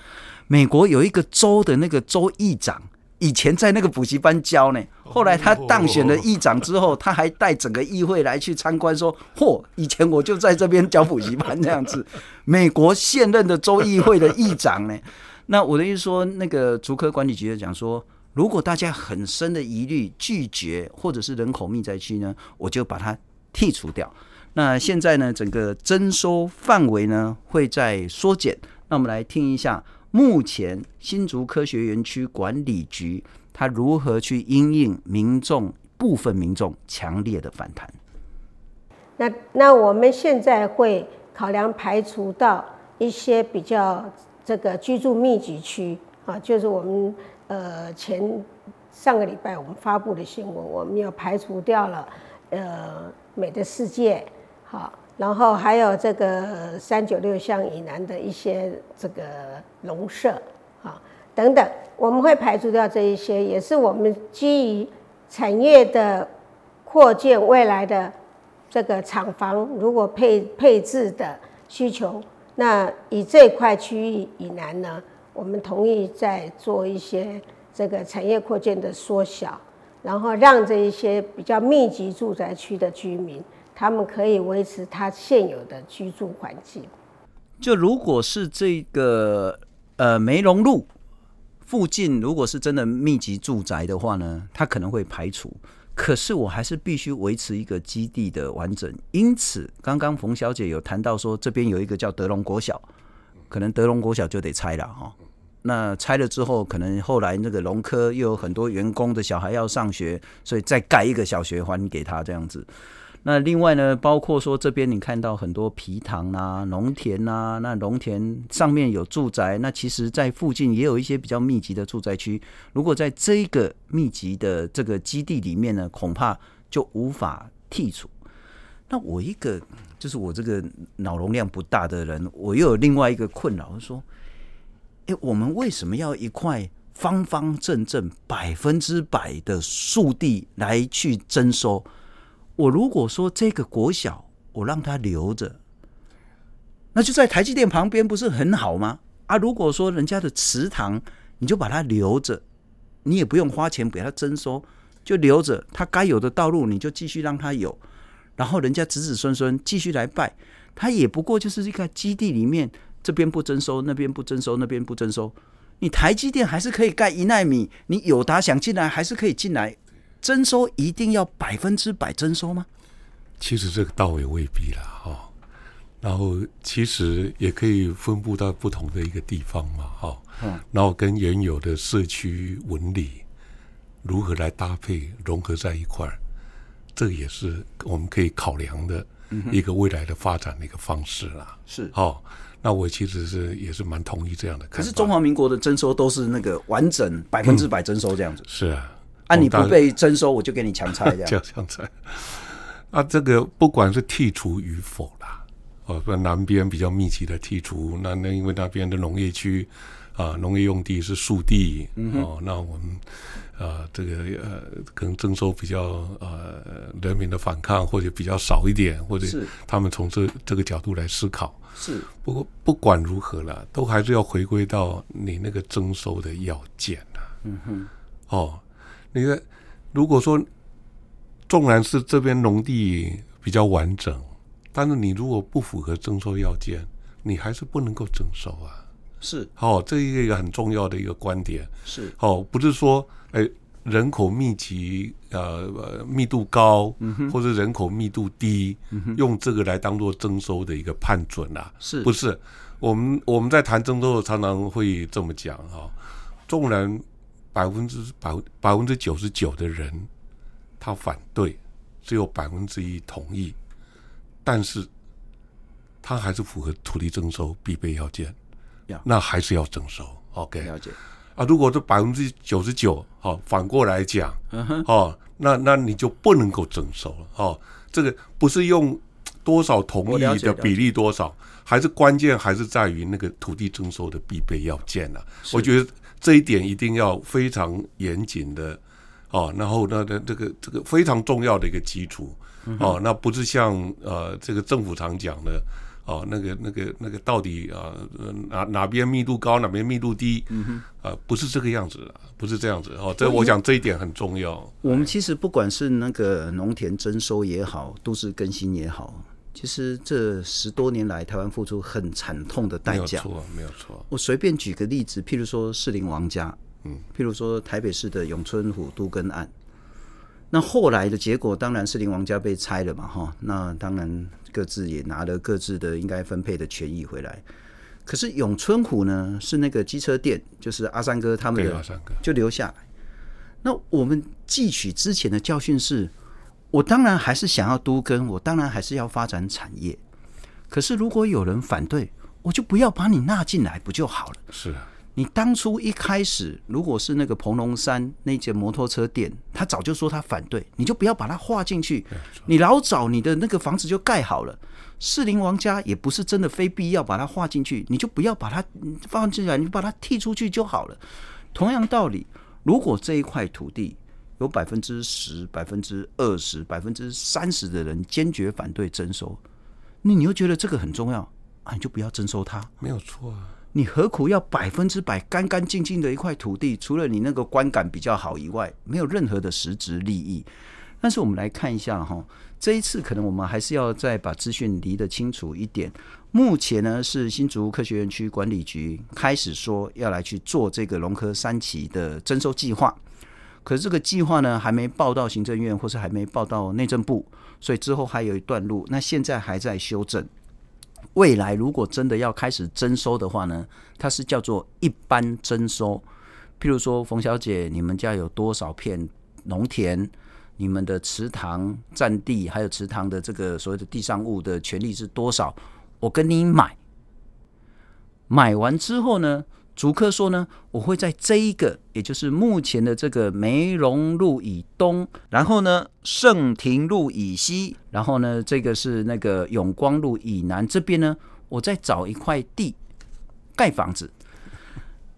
美国有一个州的那个州议长。以前在那个补习班教呢，后来他当选了议长之后，他还带整个议会来去参观，说：“嚯，以前我就在这边教补习班这样子。” 美国现任的州议会的议长呢，那我的意思说，那个竹科管理局讲说，如果大家很深的疑虑、拒绝或者是人口密集区呢，我就把它剔除掉。那现在呢，整个征收范围呢会在缩减。那我们来听一下。目前新竹科学园区管理局，它如何去因应民众部分民众强烈的反弹？那那我们现在会考量排除到一些比较这个居住密集区啊，就是我们呃前上个礼拜我们发布的新闻，我们又排除掉了呃美的世界好。然后还有这个三九六巷以南的一些这个农舍啊等等，我们会排除掉这一些，也是我们基于产业的扩建未来的这个厂房，如果配配置的需求，那以这块区域以南呢，我们同意再做一些这个产业扩建的缩小，然后让这一些比较密集住宅区的居民。他们可以维持他现有的居住环境。就如果是这个呃梅龙路附近，如果是真的密集住宅的话呢，他可能会排除。可是我还是必须维持一个基地的完整。因此，刚刚冯小姐有谈到说，这边有一个叫德隆国小，可能德隆国小就得拆了哈。那拆了之后，可能后来那个农科又有很多员工的小孩要上学，所以再盖一个小学还给他这样子。那另外呢，包括说这边你看到很多皮塘啊、农田啊，那农田上面有住宅，那其实在附近也有一些比较密集的住宅区。如果在这个密集的这个基地里面呢，恐怕就无法剔除。那我一个就是我这个脑容量不大的人，我又有另外一个困扰，就说，哎，我们为什么要一块方方正正百分之百的树地来去征收？我如果说这个国小我让它留着，那就在台积电旁边，不是很好吗？啊，如果说人家的池塘，你就把它留着，你也不用花钱给它征收，就留着，它该有的道路你就继续让它有。然后人家子子孙孙继续来拜，他也不过就是一个基地里面，这边不征收，那边不征收，那边不征收。你台积电还是可以盖一纳米，你友达想进来还是可以进来。征收一定要百分之百征收吗？其实这个倒也未必了，哈。然后其实也可以分布到不同的一个地方嘛，哈。嗯。然后跟原有的社区纹理如何来搭配融合在一块儿。这也是我们可以考量的一个未来的发展的一个方式啦。是，哦，那我其实是也是蛮同意这样的。可是中华民国的征收都是那个完整百分之百征收这样子。嗯、是啊，啊，你不被征收，我就给你强拆这样。强拆。啊，这个不管是剔除与否啦，哦，不，南边比较密集的剔除，那那因为那边的农业区啊，农业用地是树地，嗯、哦，那我们。啊，这个呃，可能征收比较呃人民的反抗，或者比较少一点，或者他们从这这个角度来思考。是，不过不管如何了，都还是要回归到你那个征收的要件啊。嗯哼。哦，你看，如果说纵然是这边农地比较完整，但是你如果不符合征收要件，你还是不能够征收啊。是。哦，这一个很重要的一个观点。是。哦，不是说。哎，人口密集，呃，密度高，嗯、或者人口密度低，嗯、用这个来当做征收的一个判准啊？是不是？我们我们在谈征收，常常会这么讲哈。纵然百分之百百分之九十九的人他反对，只有百分之一同意，但是他还是符合土地征收必备要件，那还是要征收。OK，了解。啊，如果这百分之九十九，好，反过来讲，哦，那那你就不能够征收了，哦，这个不是用多少同意的比例多少，还是关键还是在于那个土地征收的必备要件啊。我觉得这一点一定要非常严谨的，哦，然后那那这个这个非常重要的一个基础，哦，那不是像呃这个政府常讲的。哦，那个、那个、那个，到底啊，哪哪边密度高，哪边密度低？嗯哼，啊，不是这个样子，不是这样子。哦，这我想这一点很重要。我们其实不管是那个农田征收也好，都市更新也好，其实这十多年来，台湾付出很惨痛的代价。没有错，没有错。我随便举个例子，譬如说士林王家，嗯，譬如说台北市的永春湖都根案。那后来的结果当然士林王家被拆了嘛，哈，那当然各自也拿了各自的应该分配的权益回来。可是永春湖呢，是那个机车店，就是阿三哥他们的，就留下来。那我们汲取之前的教训是，我当然还是想要多跟，我当然还是要发展产业。可是如果有人反对，我就不要把你纳进来，不就好了？是啊。你当初一开始，如果是那个彭龙山那间摩托车店，他早就说他反对，你就不要把它划进去。你老早你的那个房子就盖好了。士林王家也不是真的非必要把它划进去，你就不要把它放进来，你把它剔出去就好了。同样道理，如果这一块土地有百分之十、百分之二十、百分之三十的人坚决反对征收，那你又觉得这个很重要啊，你就不要征收它，没有错啊。你何苦要百分之百干干净净的一块土地？除了你那个观感比较好以外，没有任何的实质利益。但是我们来看一下哈，这一次可能我们还是要再把资讯理得清楚一点。目前呢是新竹科学园区管理局开始说要来去做这个农科三期的征收计划，可是这个计划呢还没报到行政院，或是还没报到内政部，所以之后还有一段路。那现在还在修正。未来如果真的要开始征收的话呢，它是叫做一般征收。譬如说，冯小姐，你们家有多少片农田？你们的池塘占地，还有池塘的这个所谓的地上物的权利是多少？我跟你买，买完之后呢，主客说呢，我会在这一个，也就是目前的这个梅龙路以东，然后呢盛庭路以西，然后呢这个是那个永光路以南这边呢，我再找一块地盖房子。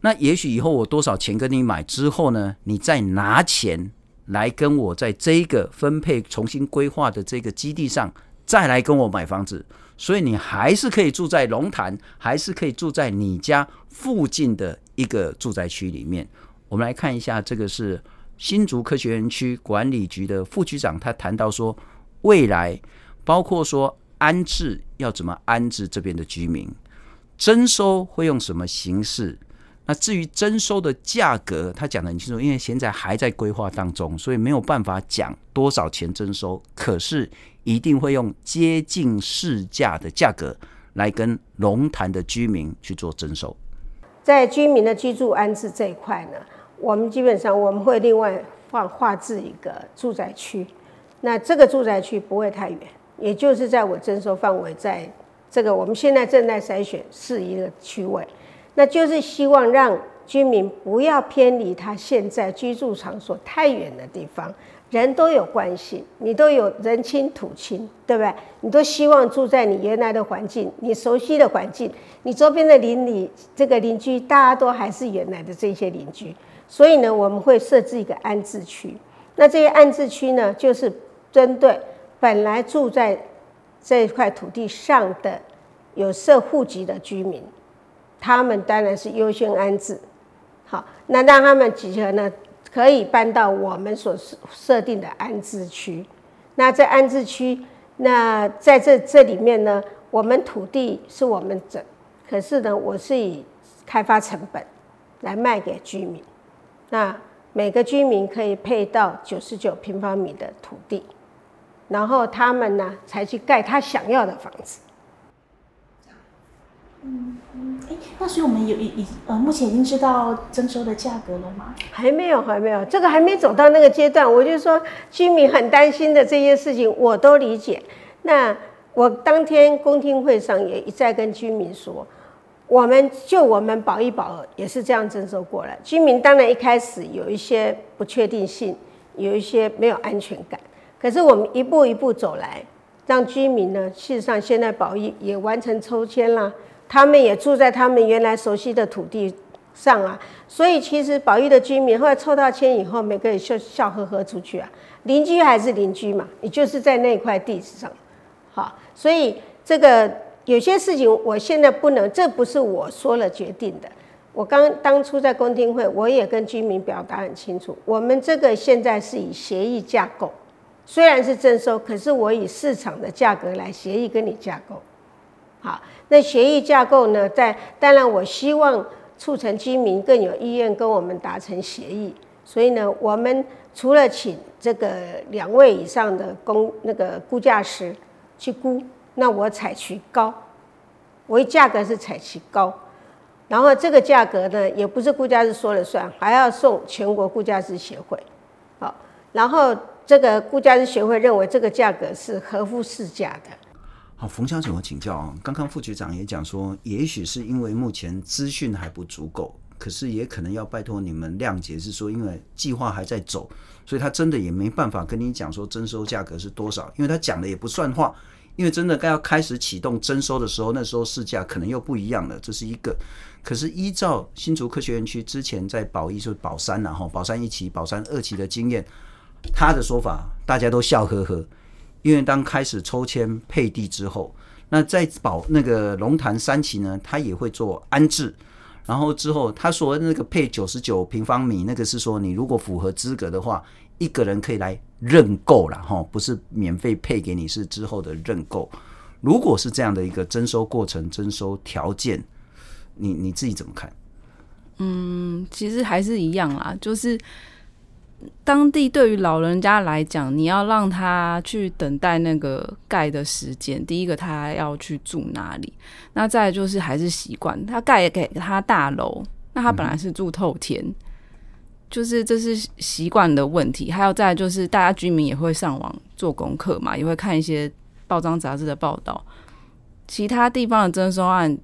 那也许以后我多少钱跟你买之后呢，你再拿钱来跟我在这一个分配重新规划的这个基地上再来跟我买房子。所以你还是可以住在龙潭，还是可以住在你家附近的一个住宅区里面。我们来看一下，这个是新竹科学园区管理局的副局长，他谈到说，未来包括说安置要怎么安置这边的居民，征收会用什么形式？那至于征收的价格，他讲得很清楚，因为现在还在规划当中，所以没有办法讲多少钱征收。可是一定会用接近市价的价格来跟龙潭的居民去做征收。在居民的居住安置这一块呢，我们基本上我们会另外划划置一个住宅区。那这个住宅区不会太远，也就是在我征收范围，在这个我们现在正在筛选是一个区位。那就是希望让居民不要偏离他现在居住场所太远的地方，人都有关系，你都有人亲土亲，对不对？你都希望住在你原来的环境，你熟悉的环境，你周边的邻里这个邻居，大家都还是原来的这些邻居，所以呢，我们会设置一个安置区。那这些安置区呢，就是针对本来住在这一块土地上的有设户籍的居民。他们当然是优先安置，好，那让他们集合呢，可以搬到我们所设定的安置区。那在安置区，那在这这里面呢，我们土地是我们整，可是呢，我是以开发成本来卖给居民。那每个居民可以配到九十九平方米的土地，然后他们呢才去盖他想要的房子。嗯嗯，哎，那所以我们有已已呃，目前已经知道征收的价格了吗？还没有，还没有，这个还没走到那个阶段。我就说居民很担心的这些事情，我都理解。那我当天公听会上也一再跟居民说，我们就我们保一保二也是这样征收过来。居民当然一开始有一些不确定性，有一些没有安全感，可是我们一步一步走来，让居民呢，事实上现在保一也完成抽签了。他们也住在他们原来熟悉的土地上啊，所以其实保育的居民后来抽到签以后，每个人笑笑呵呵出去啊，邻居还是邻居嘛，也就是在那块地上，好，所以这个有些事情我现在不能，这不是我说了决定的。我刚当初在公听会，我也跟居民表达很清楚，我们这个现在是以协议架构，虽然是征收，可是我以市场的价格来协议跟你架构，好。那协议架构呢？在当然，我希望促成居民更有意愿跟我们达成协议。所以呢，我们除了请这个两位以上的公那个估价师去估，那我采取高，我价格是采取高，然后这个价格呢，也不是估价师说了算，还要送全国估价师协会。好，然后这个估价师协会认为这个价格是合乎市价的。好，冯小姐，我请教啊。刚刚副局长也讲说，也许是因为目前资讯还不足够，可是也可能要拜托你们谅解，是说因为计划还在走，所以他真的也没办法跟你讲说征收价格是多少，因为他讲的也不算话。因为真的该要开始启动征收的时候，那时候市价可能又不一样了，这是一个。可是依照新竹科学园区之前在宝一就是宝山然后宝山一期、宝山二期的经验，他的说法大家都笑呵呵。因为当开始抽签配地之后，那在保那个龙潭三期呢，他也会做安置，然后之后他说那个配九十九平方米，那个是说你如果符合资格的话，一个人可以来认购了哈，不是免费配给你，是之后的认购。如果是这样的一个征收过程、征收条件，你你自己怎么看？嗯，其实还是一样啦，就是。当地对于老人家来讲，你要让他去等待那个盖的时间。第一个，他要去住哪里？那再就是还是习惯，他盖给他大楼，那他本来是住透天，就是这是习惯的问题。还有再就是，大家居民也会上网做功课嘛，也会看一些报章杂志的报道。其他地方的征收案，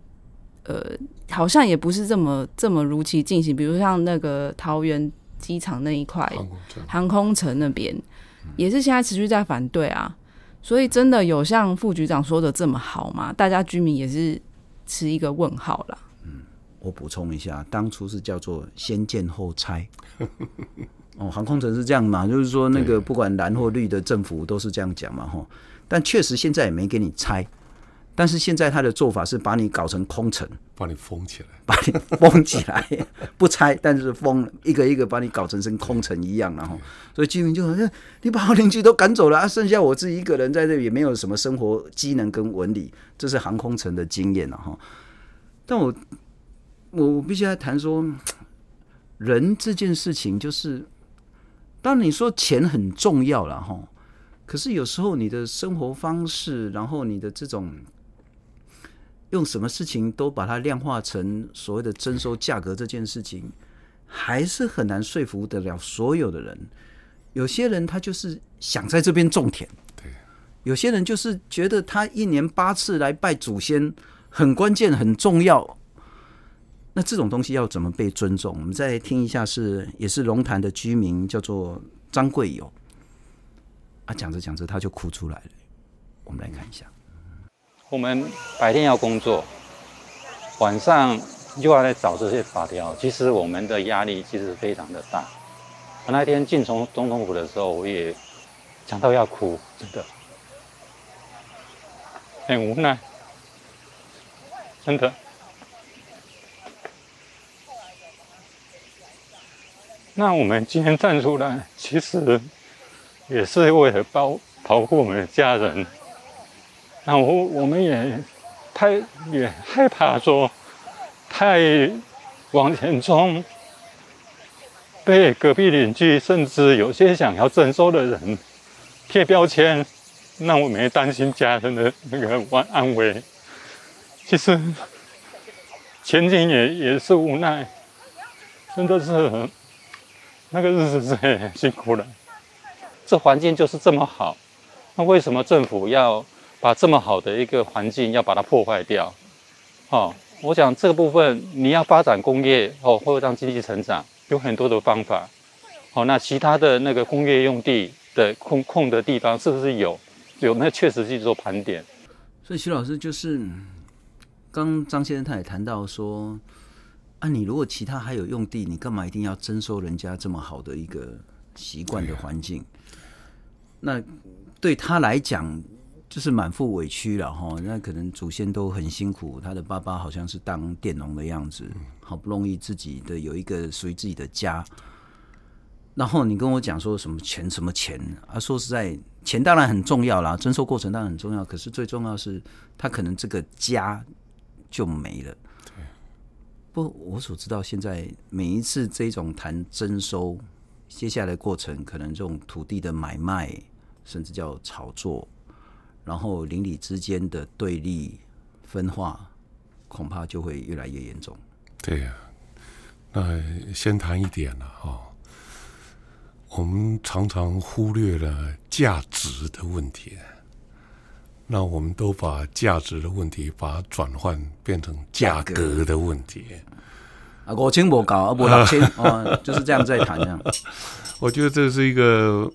呃，好像也不是这么这么如期进行。比如像那个桃园机场那一块，航空城那边也是现在持续在反对啊。所以真的有像副局长说的这么好吗？大家居民也是持一个问号啦。嗯，我补充一下，当初是叫做先建后拆。哦，航空城是这样嘛？就是说那个不管蓝或绿的政府都是这样讲嘛，吼。但确实现在也没给你拆。但是现在他的做法是把你搞成空城，把你封起来，把你封起来，不拆，但是封一个一个把你搞成跟空城一样，然后，所以居民就好像你把我邻居都赶走了，啊，剩下我自己一个人在这里，也没有什么生活机能跟纹理，这是航空城的经验了哈。但我我必须要谈说，人这件事情就是，当你说钱很重要了哈，可是有时候你的生活方式，然后你的这种。用什么事情都把它量化成所谓的征收价格这件事情，还是很难说服得了所有的人。有些人他就是想在这边种田，对；有些人就是觉得他一年八次来拜祖先很关键、很重要。那这种东西要怎么被尊重？我们再听一下是，是也是龙潭的居民，叫做张贵友。啊，讲着讲着他就哭出来了。我们来看一下。我们白天要工作，晚上又要来找这些法条，其实我们的压力其实非常的大。我那天进从总统府的时候，我也讲到要哭，真的很无奈，真的。那我们今天站出来，其实也是为了保保护我们的家人。那我我们也太也害怕说太往前冲，被隔壁邻居甚至有些想要征收的人贴标签，那我们也担心家人的那个安安危。其实前景也也是无奈，真的是那个日子是很辛苦的。这环境就是这么好，那为什么政府要？把这么好的一个环境要把它破坏掉，哦，我想这个部分你要发展工业哦，或者让经济成长，有很多的方法，哦，那其他的那个工业用地的空空的地方是不是有？有，那确实去做盘点。所以徐老师就是，刚张先生他也谈到说，啊，你如果其他还有用地，你干嘛一定要征收人家这么好的一个习惯的环境？那对他来讲。就是满腹委屈了哈，那可能祖先都很辛苦，他的爸爸好像是当佃农的样子，好不容易自己的有一个属于自己的家，然后你跟我讲说什么钱什么钱啊？说实在，钱当然很重要啦，征收过程当然很重要，可是最重要是他可能这个家就没了。不，我所知道现在每一次这种谈征收，接下来的过程可能这种土地的买卖，甚至叫炒作。然后邻里之间的对立分化，恐怕就会越来越严重。对呀、啊，那先谈一点了哈，我们常常忽略了价值的问题，那我们都把价值的问题把它转换变成价格的问题。啊，五千不搞，啊不六千，哦，就是这样在谈这样。我觉得这是一个。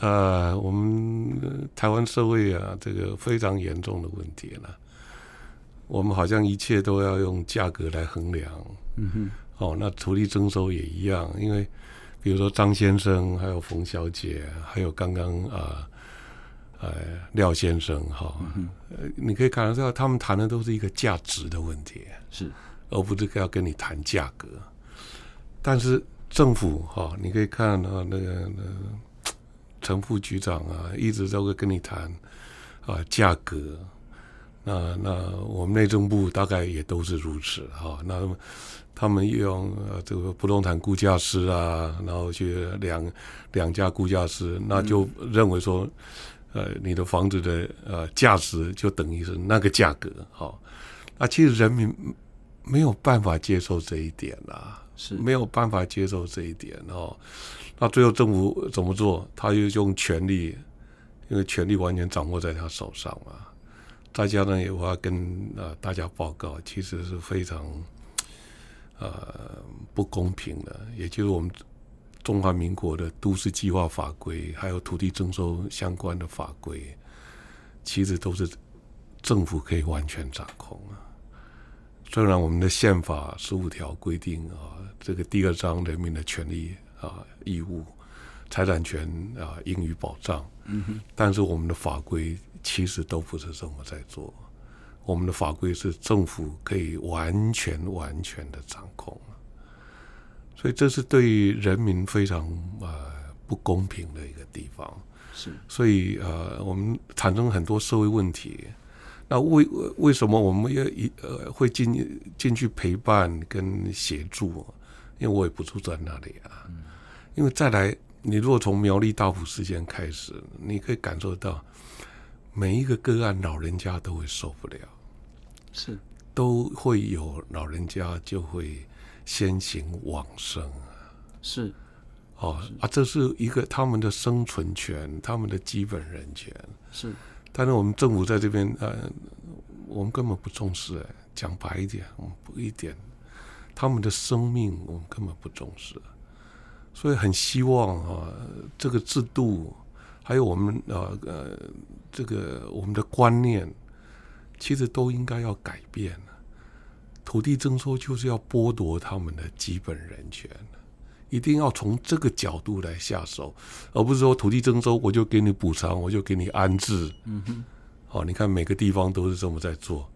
呃，我们台湾社会啊，这个非常严重的问题了。我们好像一切都要用价格来衡量。嗯哼。哦，那土地征收也一样，因为比如说张先生，还有冯小姐，还有刚刚啊，呃，廖先生，哈、哦，嗯、你可以感受到，他们谈的都是一个价值的问题，是，而不是要跟你谈价格。但是政府哈、哦，你可以看到那个那个。陈副局长啊，一直都会跟你谈啊价格。那那我们内政部大概也都是如此哈。那他们用呃这个不动产估价师啊，然后去两两家估价师，那就认为说，呃，你的房子的呃价值就等于是那个价格哈。那其实人民没有办法接受这一点啦，是没有办法接受这一点哦。那最后政府怎么做？他就用权力，因为权力完全掌握在他手上嘛。再加上也我要跟啊大家报告，其实是非常呃不公平的，也就是我们中华民国的都市计划法规，还有土地征收相关的法规，其实都是政府可以完全掌控啊。虽然我们的宪法十五条规定啊，这个第二章人民的权利啊义务，财产权啊应予保障，嗯哼，但是我们的法规其实都不是这么在做。我们的法规是政府可以完全完全的掌控，所以这是对人民非常呃不公平的一个地方。是，所以呃我们产生很多社会问题。那为为什么我们要一呃会进进去陪伴跟协助？因为我也不住在那里啊。因为再来，你如果从苗栗大埔事件开始，你可以感受到每一个个案，老人家都会受不了。是，都会有老人家就会先行往生啊，是，哦啊，这是一个他们的生存权，他们的基本人权，是。但是我们政府在这边，呃，我们根本不重视，讲白一点，我们不一点，他们的生命我们根本不重视，所以很希望啊，这个制度，还有我们呃呃，这个我们的观念。其实都应该要改变，土地征收就是要剥夺他们的基本人权，一定要从这个角度来下手，而不是说土地征收我就给你补偿，我就给你安置。嗯哼，好，你看每个地方都是这么在做，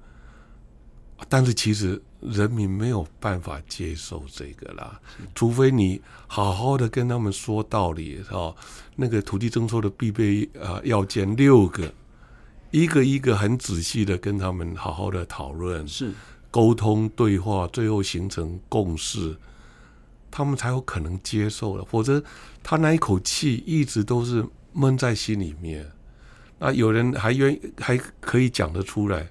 但是其实人民没有办法接受这个啦，除非你好好的跟他们说道理，哈，那个土地征收的必备啊要件六个。一个一个很仔细的跟他们好好的讨论，是沟通对话，最后形成共识，他们才有可能接受了。否则，他那一口气一直都是闷在心里面。那有人还愿意还可以讲得出来，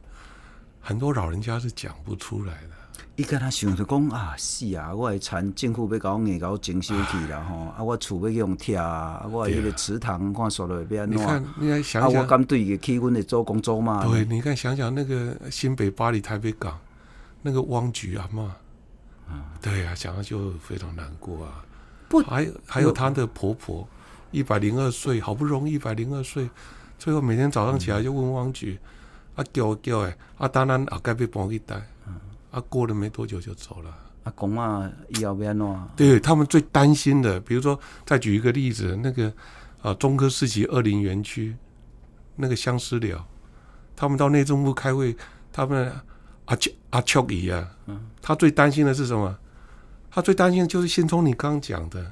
很多老人家是讲不出来的。伊跟他想着讲啊，是啊，我的田政府要搞我硬搞征收去了吼，啊，我厝要用拆啊，我迄个池塘看说了要安怎？你看，你看想想，啊，我敢对个起阮的做工作嘛？对，你看想想那个新北巴黎台北港那个汪局阿嬷，啊，对啊，想到就非常难过啊。不，还有还有她的婆婆，一百零二岁，好不容易一百零二岁，最后每天早上起来就问汪菊，啊叫叫诶，啊当然啊该被绑一带。他、啊、过了没多久就走了。阿公啊，要不要弄啊？对他们最担心的，比如说，再举一个例子，那个啊，中科四期二零园区那个相思寮，他们到内政部开会，他们阿秋阿丘伊啊，他最担心的是什么？他最担心的就是先从你刚讲的，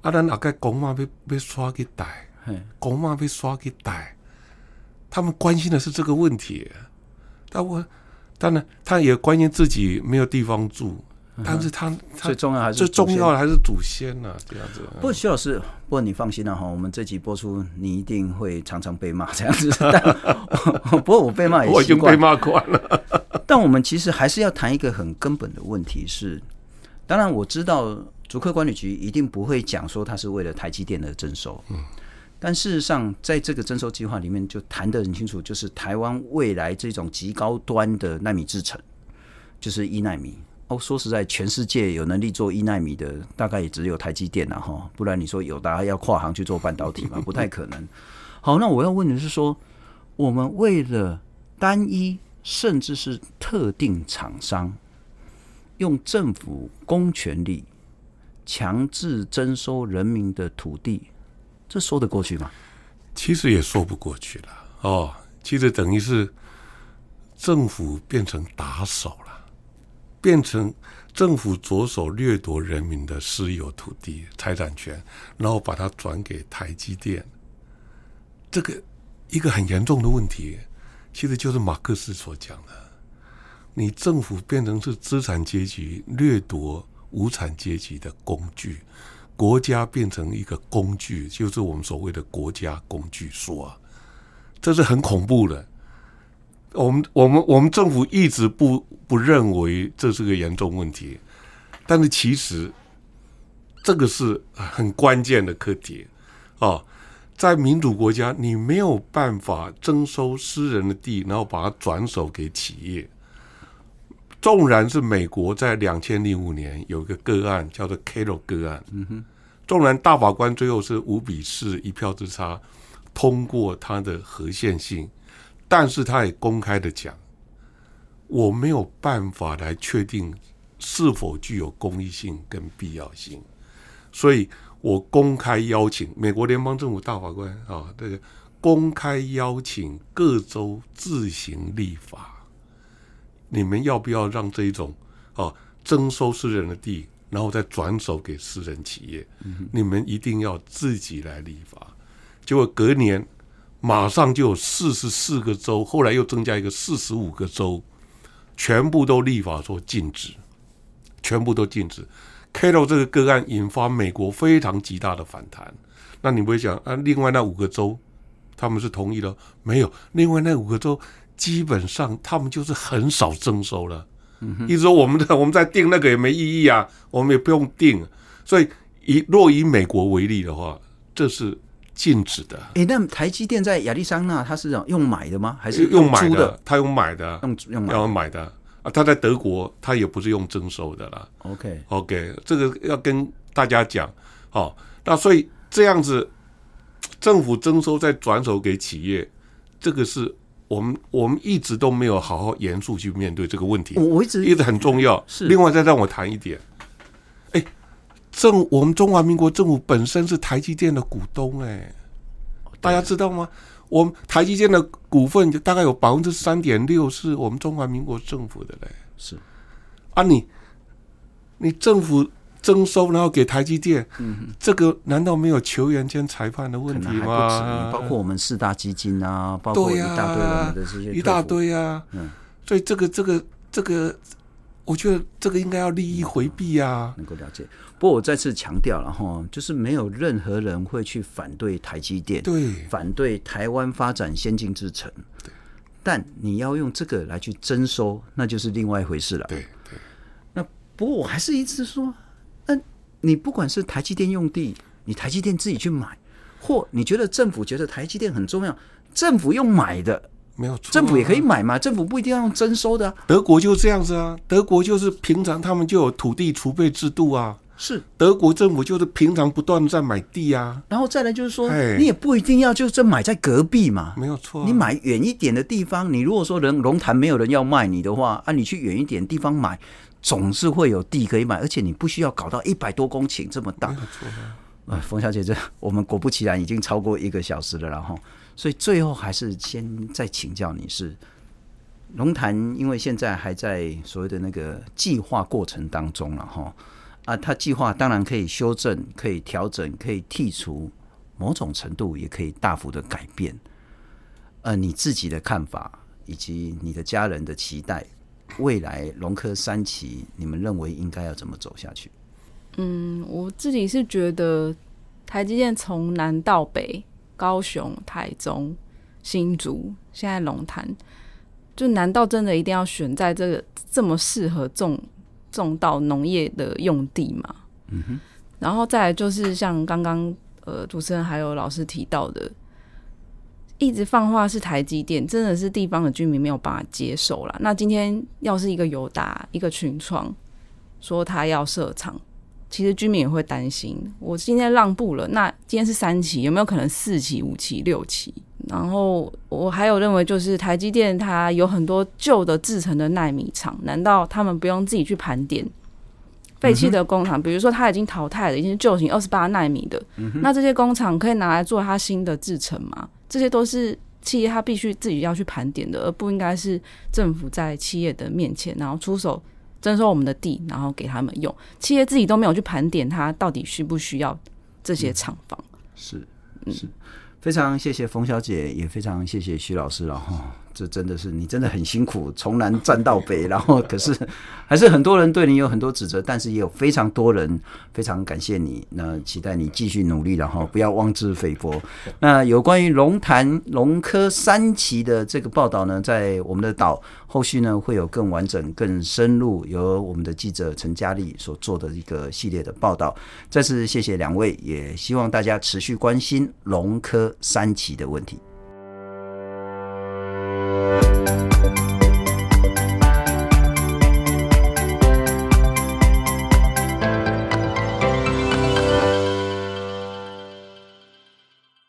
阿兰阿盖公妈被被刷给逮，公妈被刷给逮，他们关心的是这个问题，但我。当然，他也关心自己没有地方住，嗯、但是他，他最重要还是最重要的还是祖先呐、啊，这样子。不过徐老师，不过你放心了、啊、哈，我们这集播出，你一定会常常被骂这样子。但 不过我被骂也习惯，我已经被骂惯了。但我们其实还是要谈一个很根本的问题是，当然我知道竹科管理局一定不会讲说他是为了台积电的征收，嗯。但事实上，在这个征收计划里面，就谈得很清楚，就是台湾未来这种极高端的纳米制程，就是一纳米。说实在，全世界有能力做一纳米的，大概也只有台积电了哈。不然你说友达要跨行去做半导体嘛，不太可能。好，那我要问的是说，我们为了单一甚至是特定厂商，用政府公权力强制征收人民的土地。这说得过去吗？其实也说不过去了哦。其实等于是政府变成打手了，变成政府着手掠夺人民的私有土地财产权，然后把它转给台积电。这个一个很严重的问题，其实就是马克思所讲的：你政府变成是资产阶级掠夺无产阶级的工具。国家变成一个工具，就是我们所谓的国家工具说，这是很恐怖的。我们我们我们政府一直不不认为这是个严重问题，但是其实这个是很关键的课题啊。在民主国家，你没有办法征收私人的地，然后把它转手给企业。纵然是美国在两千零五年有一个个案叫做 Kelo 个案，嗯哼，纵然大法官最后是五比四一票之差通过它的合宪性，但是他也公开的讲，我没有办法来确定是否具有公益性跟必要性，所以我公开邀请美国联邦政府大法官啊，这个公开邀请各州自行立法。你们要不要让这一种啊，征收私人的地，然后再转手给私人企业？嗯、你们一定要自己来立法。结果隔年马上就有四十四个州，后来又增加一个四十五个州，全部都立法说禁止，全部都禁止。Karo 这个个案引发美国非常极大的反弹。那你不会想啊？另外那五个州他们是同意的？没有，另外那五个州。基本上他们就是很少征收了，意思说我们的 我们在定那个也没意义啊，我们也不用定。所以以若以美国为例的话，这是禁止的。哎，那台积电在亚利桑那，它是用买的吗？还是用租的？他用买的，用用要买的啊。他在德国，他也不是用征收的啦。OK OK，这个要跟大家讲。好，那所以这样子，政府征收再转手给企业，这个是。我们我们一直都没有好好严肃去面对这个问题，我一直一直很重要。是，另外再让我谈一点，哎，政我们中华民国政府本身是台积电的股东，哎，大家知道吗？我们台积电的股份大概有百分之三点六是我们中华民国政府的嘞。是，啊你，你你政府。征收，然后给台积电，嗯，这个难道没有球员兼裁判的问题吗？包括我们四大基金啊，包括一大堆我们的这些，一大堆啊。嗯，所以这个这个这个，我觉得这个应该要利益回避啊。能够了解，不过我再次强调了哈，就是没有任何人会去反对台积电，对，反对台湾发展先进制程，但你要用这个来去征收，那就是另外一回事了。对对。那不过我还是一直说。那你不管是台积电用地，你台积电自己去买，或你觉得政府觉得台积电很重要，政府用买的没有错，政府也可以买嘛，政府不一定要用征收的啊。德国就这样子啊，德国就是平常他们就有土地储备制度啊，是德国政府就是平常不断在买地啊，然后再来就是说，你也不一定要就这买在隔壁嘛，没有错，你买远一点的地方，你如果说人龙潭没有人要卖你的话，啊，你去远一点地方买。总是会有地可以买，而且你不需要搞到一百多公顷这么大。没错啊，冯小姐，这我们果不其然已经超过一个小时了，然后，所以最后还是先再请教你是龙潭，因为现在还在所谓的那个计划过程当中了哈。啊，他计划当然可以修正、可以调整、可以剔除，某种程度也可以大幅的改变。呃，你自己的看法以及你的家人的期待。未来龙科三期，你们认为应该要怎么走下去？嗯，我自己是觉得台积电从南到北，高雄、台中、新竹，现在龙潭，就难道真的一定要选在这个这么适合种种到农业的用地嘛？嗯哼。然后再来就是像刚刚呃主持人还有老师提到的。一直放话是台积电，真的是地方的居民没有办法接受啦。那今天要是一个友达、一个群创说他要设厂，其实居民也会担心。我今天让步了，那今天是三期，有没有可能四期、五期、六期？然后我还有认为，就是台积电它有很多旧的制成的纳米厂，难道他们不用自己去盘点废弃的工厂？嗯、比如说它已经淘汰了，已经是旧型二十八纳米的，嗯、那这些工厂可以拿来做它新的制成吗？这些都是企业，它必须自己要去盘点的，而不应该是政府在企业的面前，然后出手征收我们的地，然后给他们用。企业自己都没有去盘点，他到底需不需要这些厂房？嗯、是，是、嗯、非常谢谢冯小姐，也非常谢谢徐老师了哈。这真的是你真的很辛苦，从南站到北，然后可是 还是很多人对你有很多指责，但是也有非常多人非常感谢你。那期待你继续努力，然后不要妄自菲薄。那有关于龙潭龙科三期的这个报道呢，在我们的岛后续呢会有更完整、更深入，由我们的记者陈佳丽所做的一个系列的报道。再次谢谢两位，也希望大家持续关心龙科三期的问题。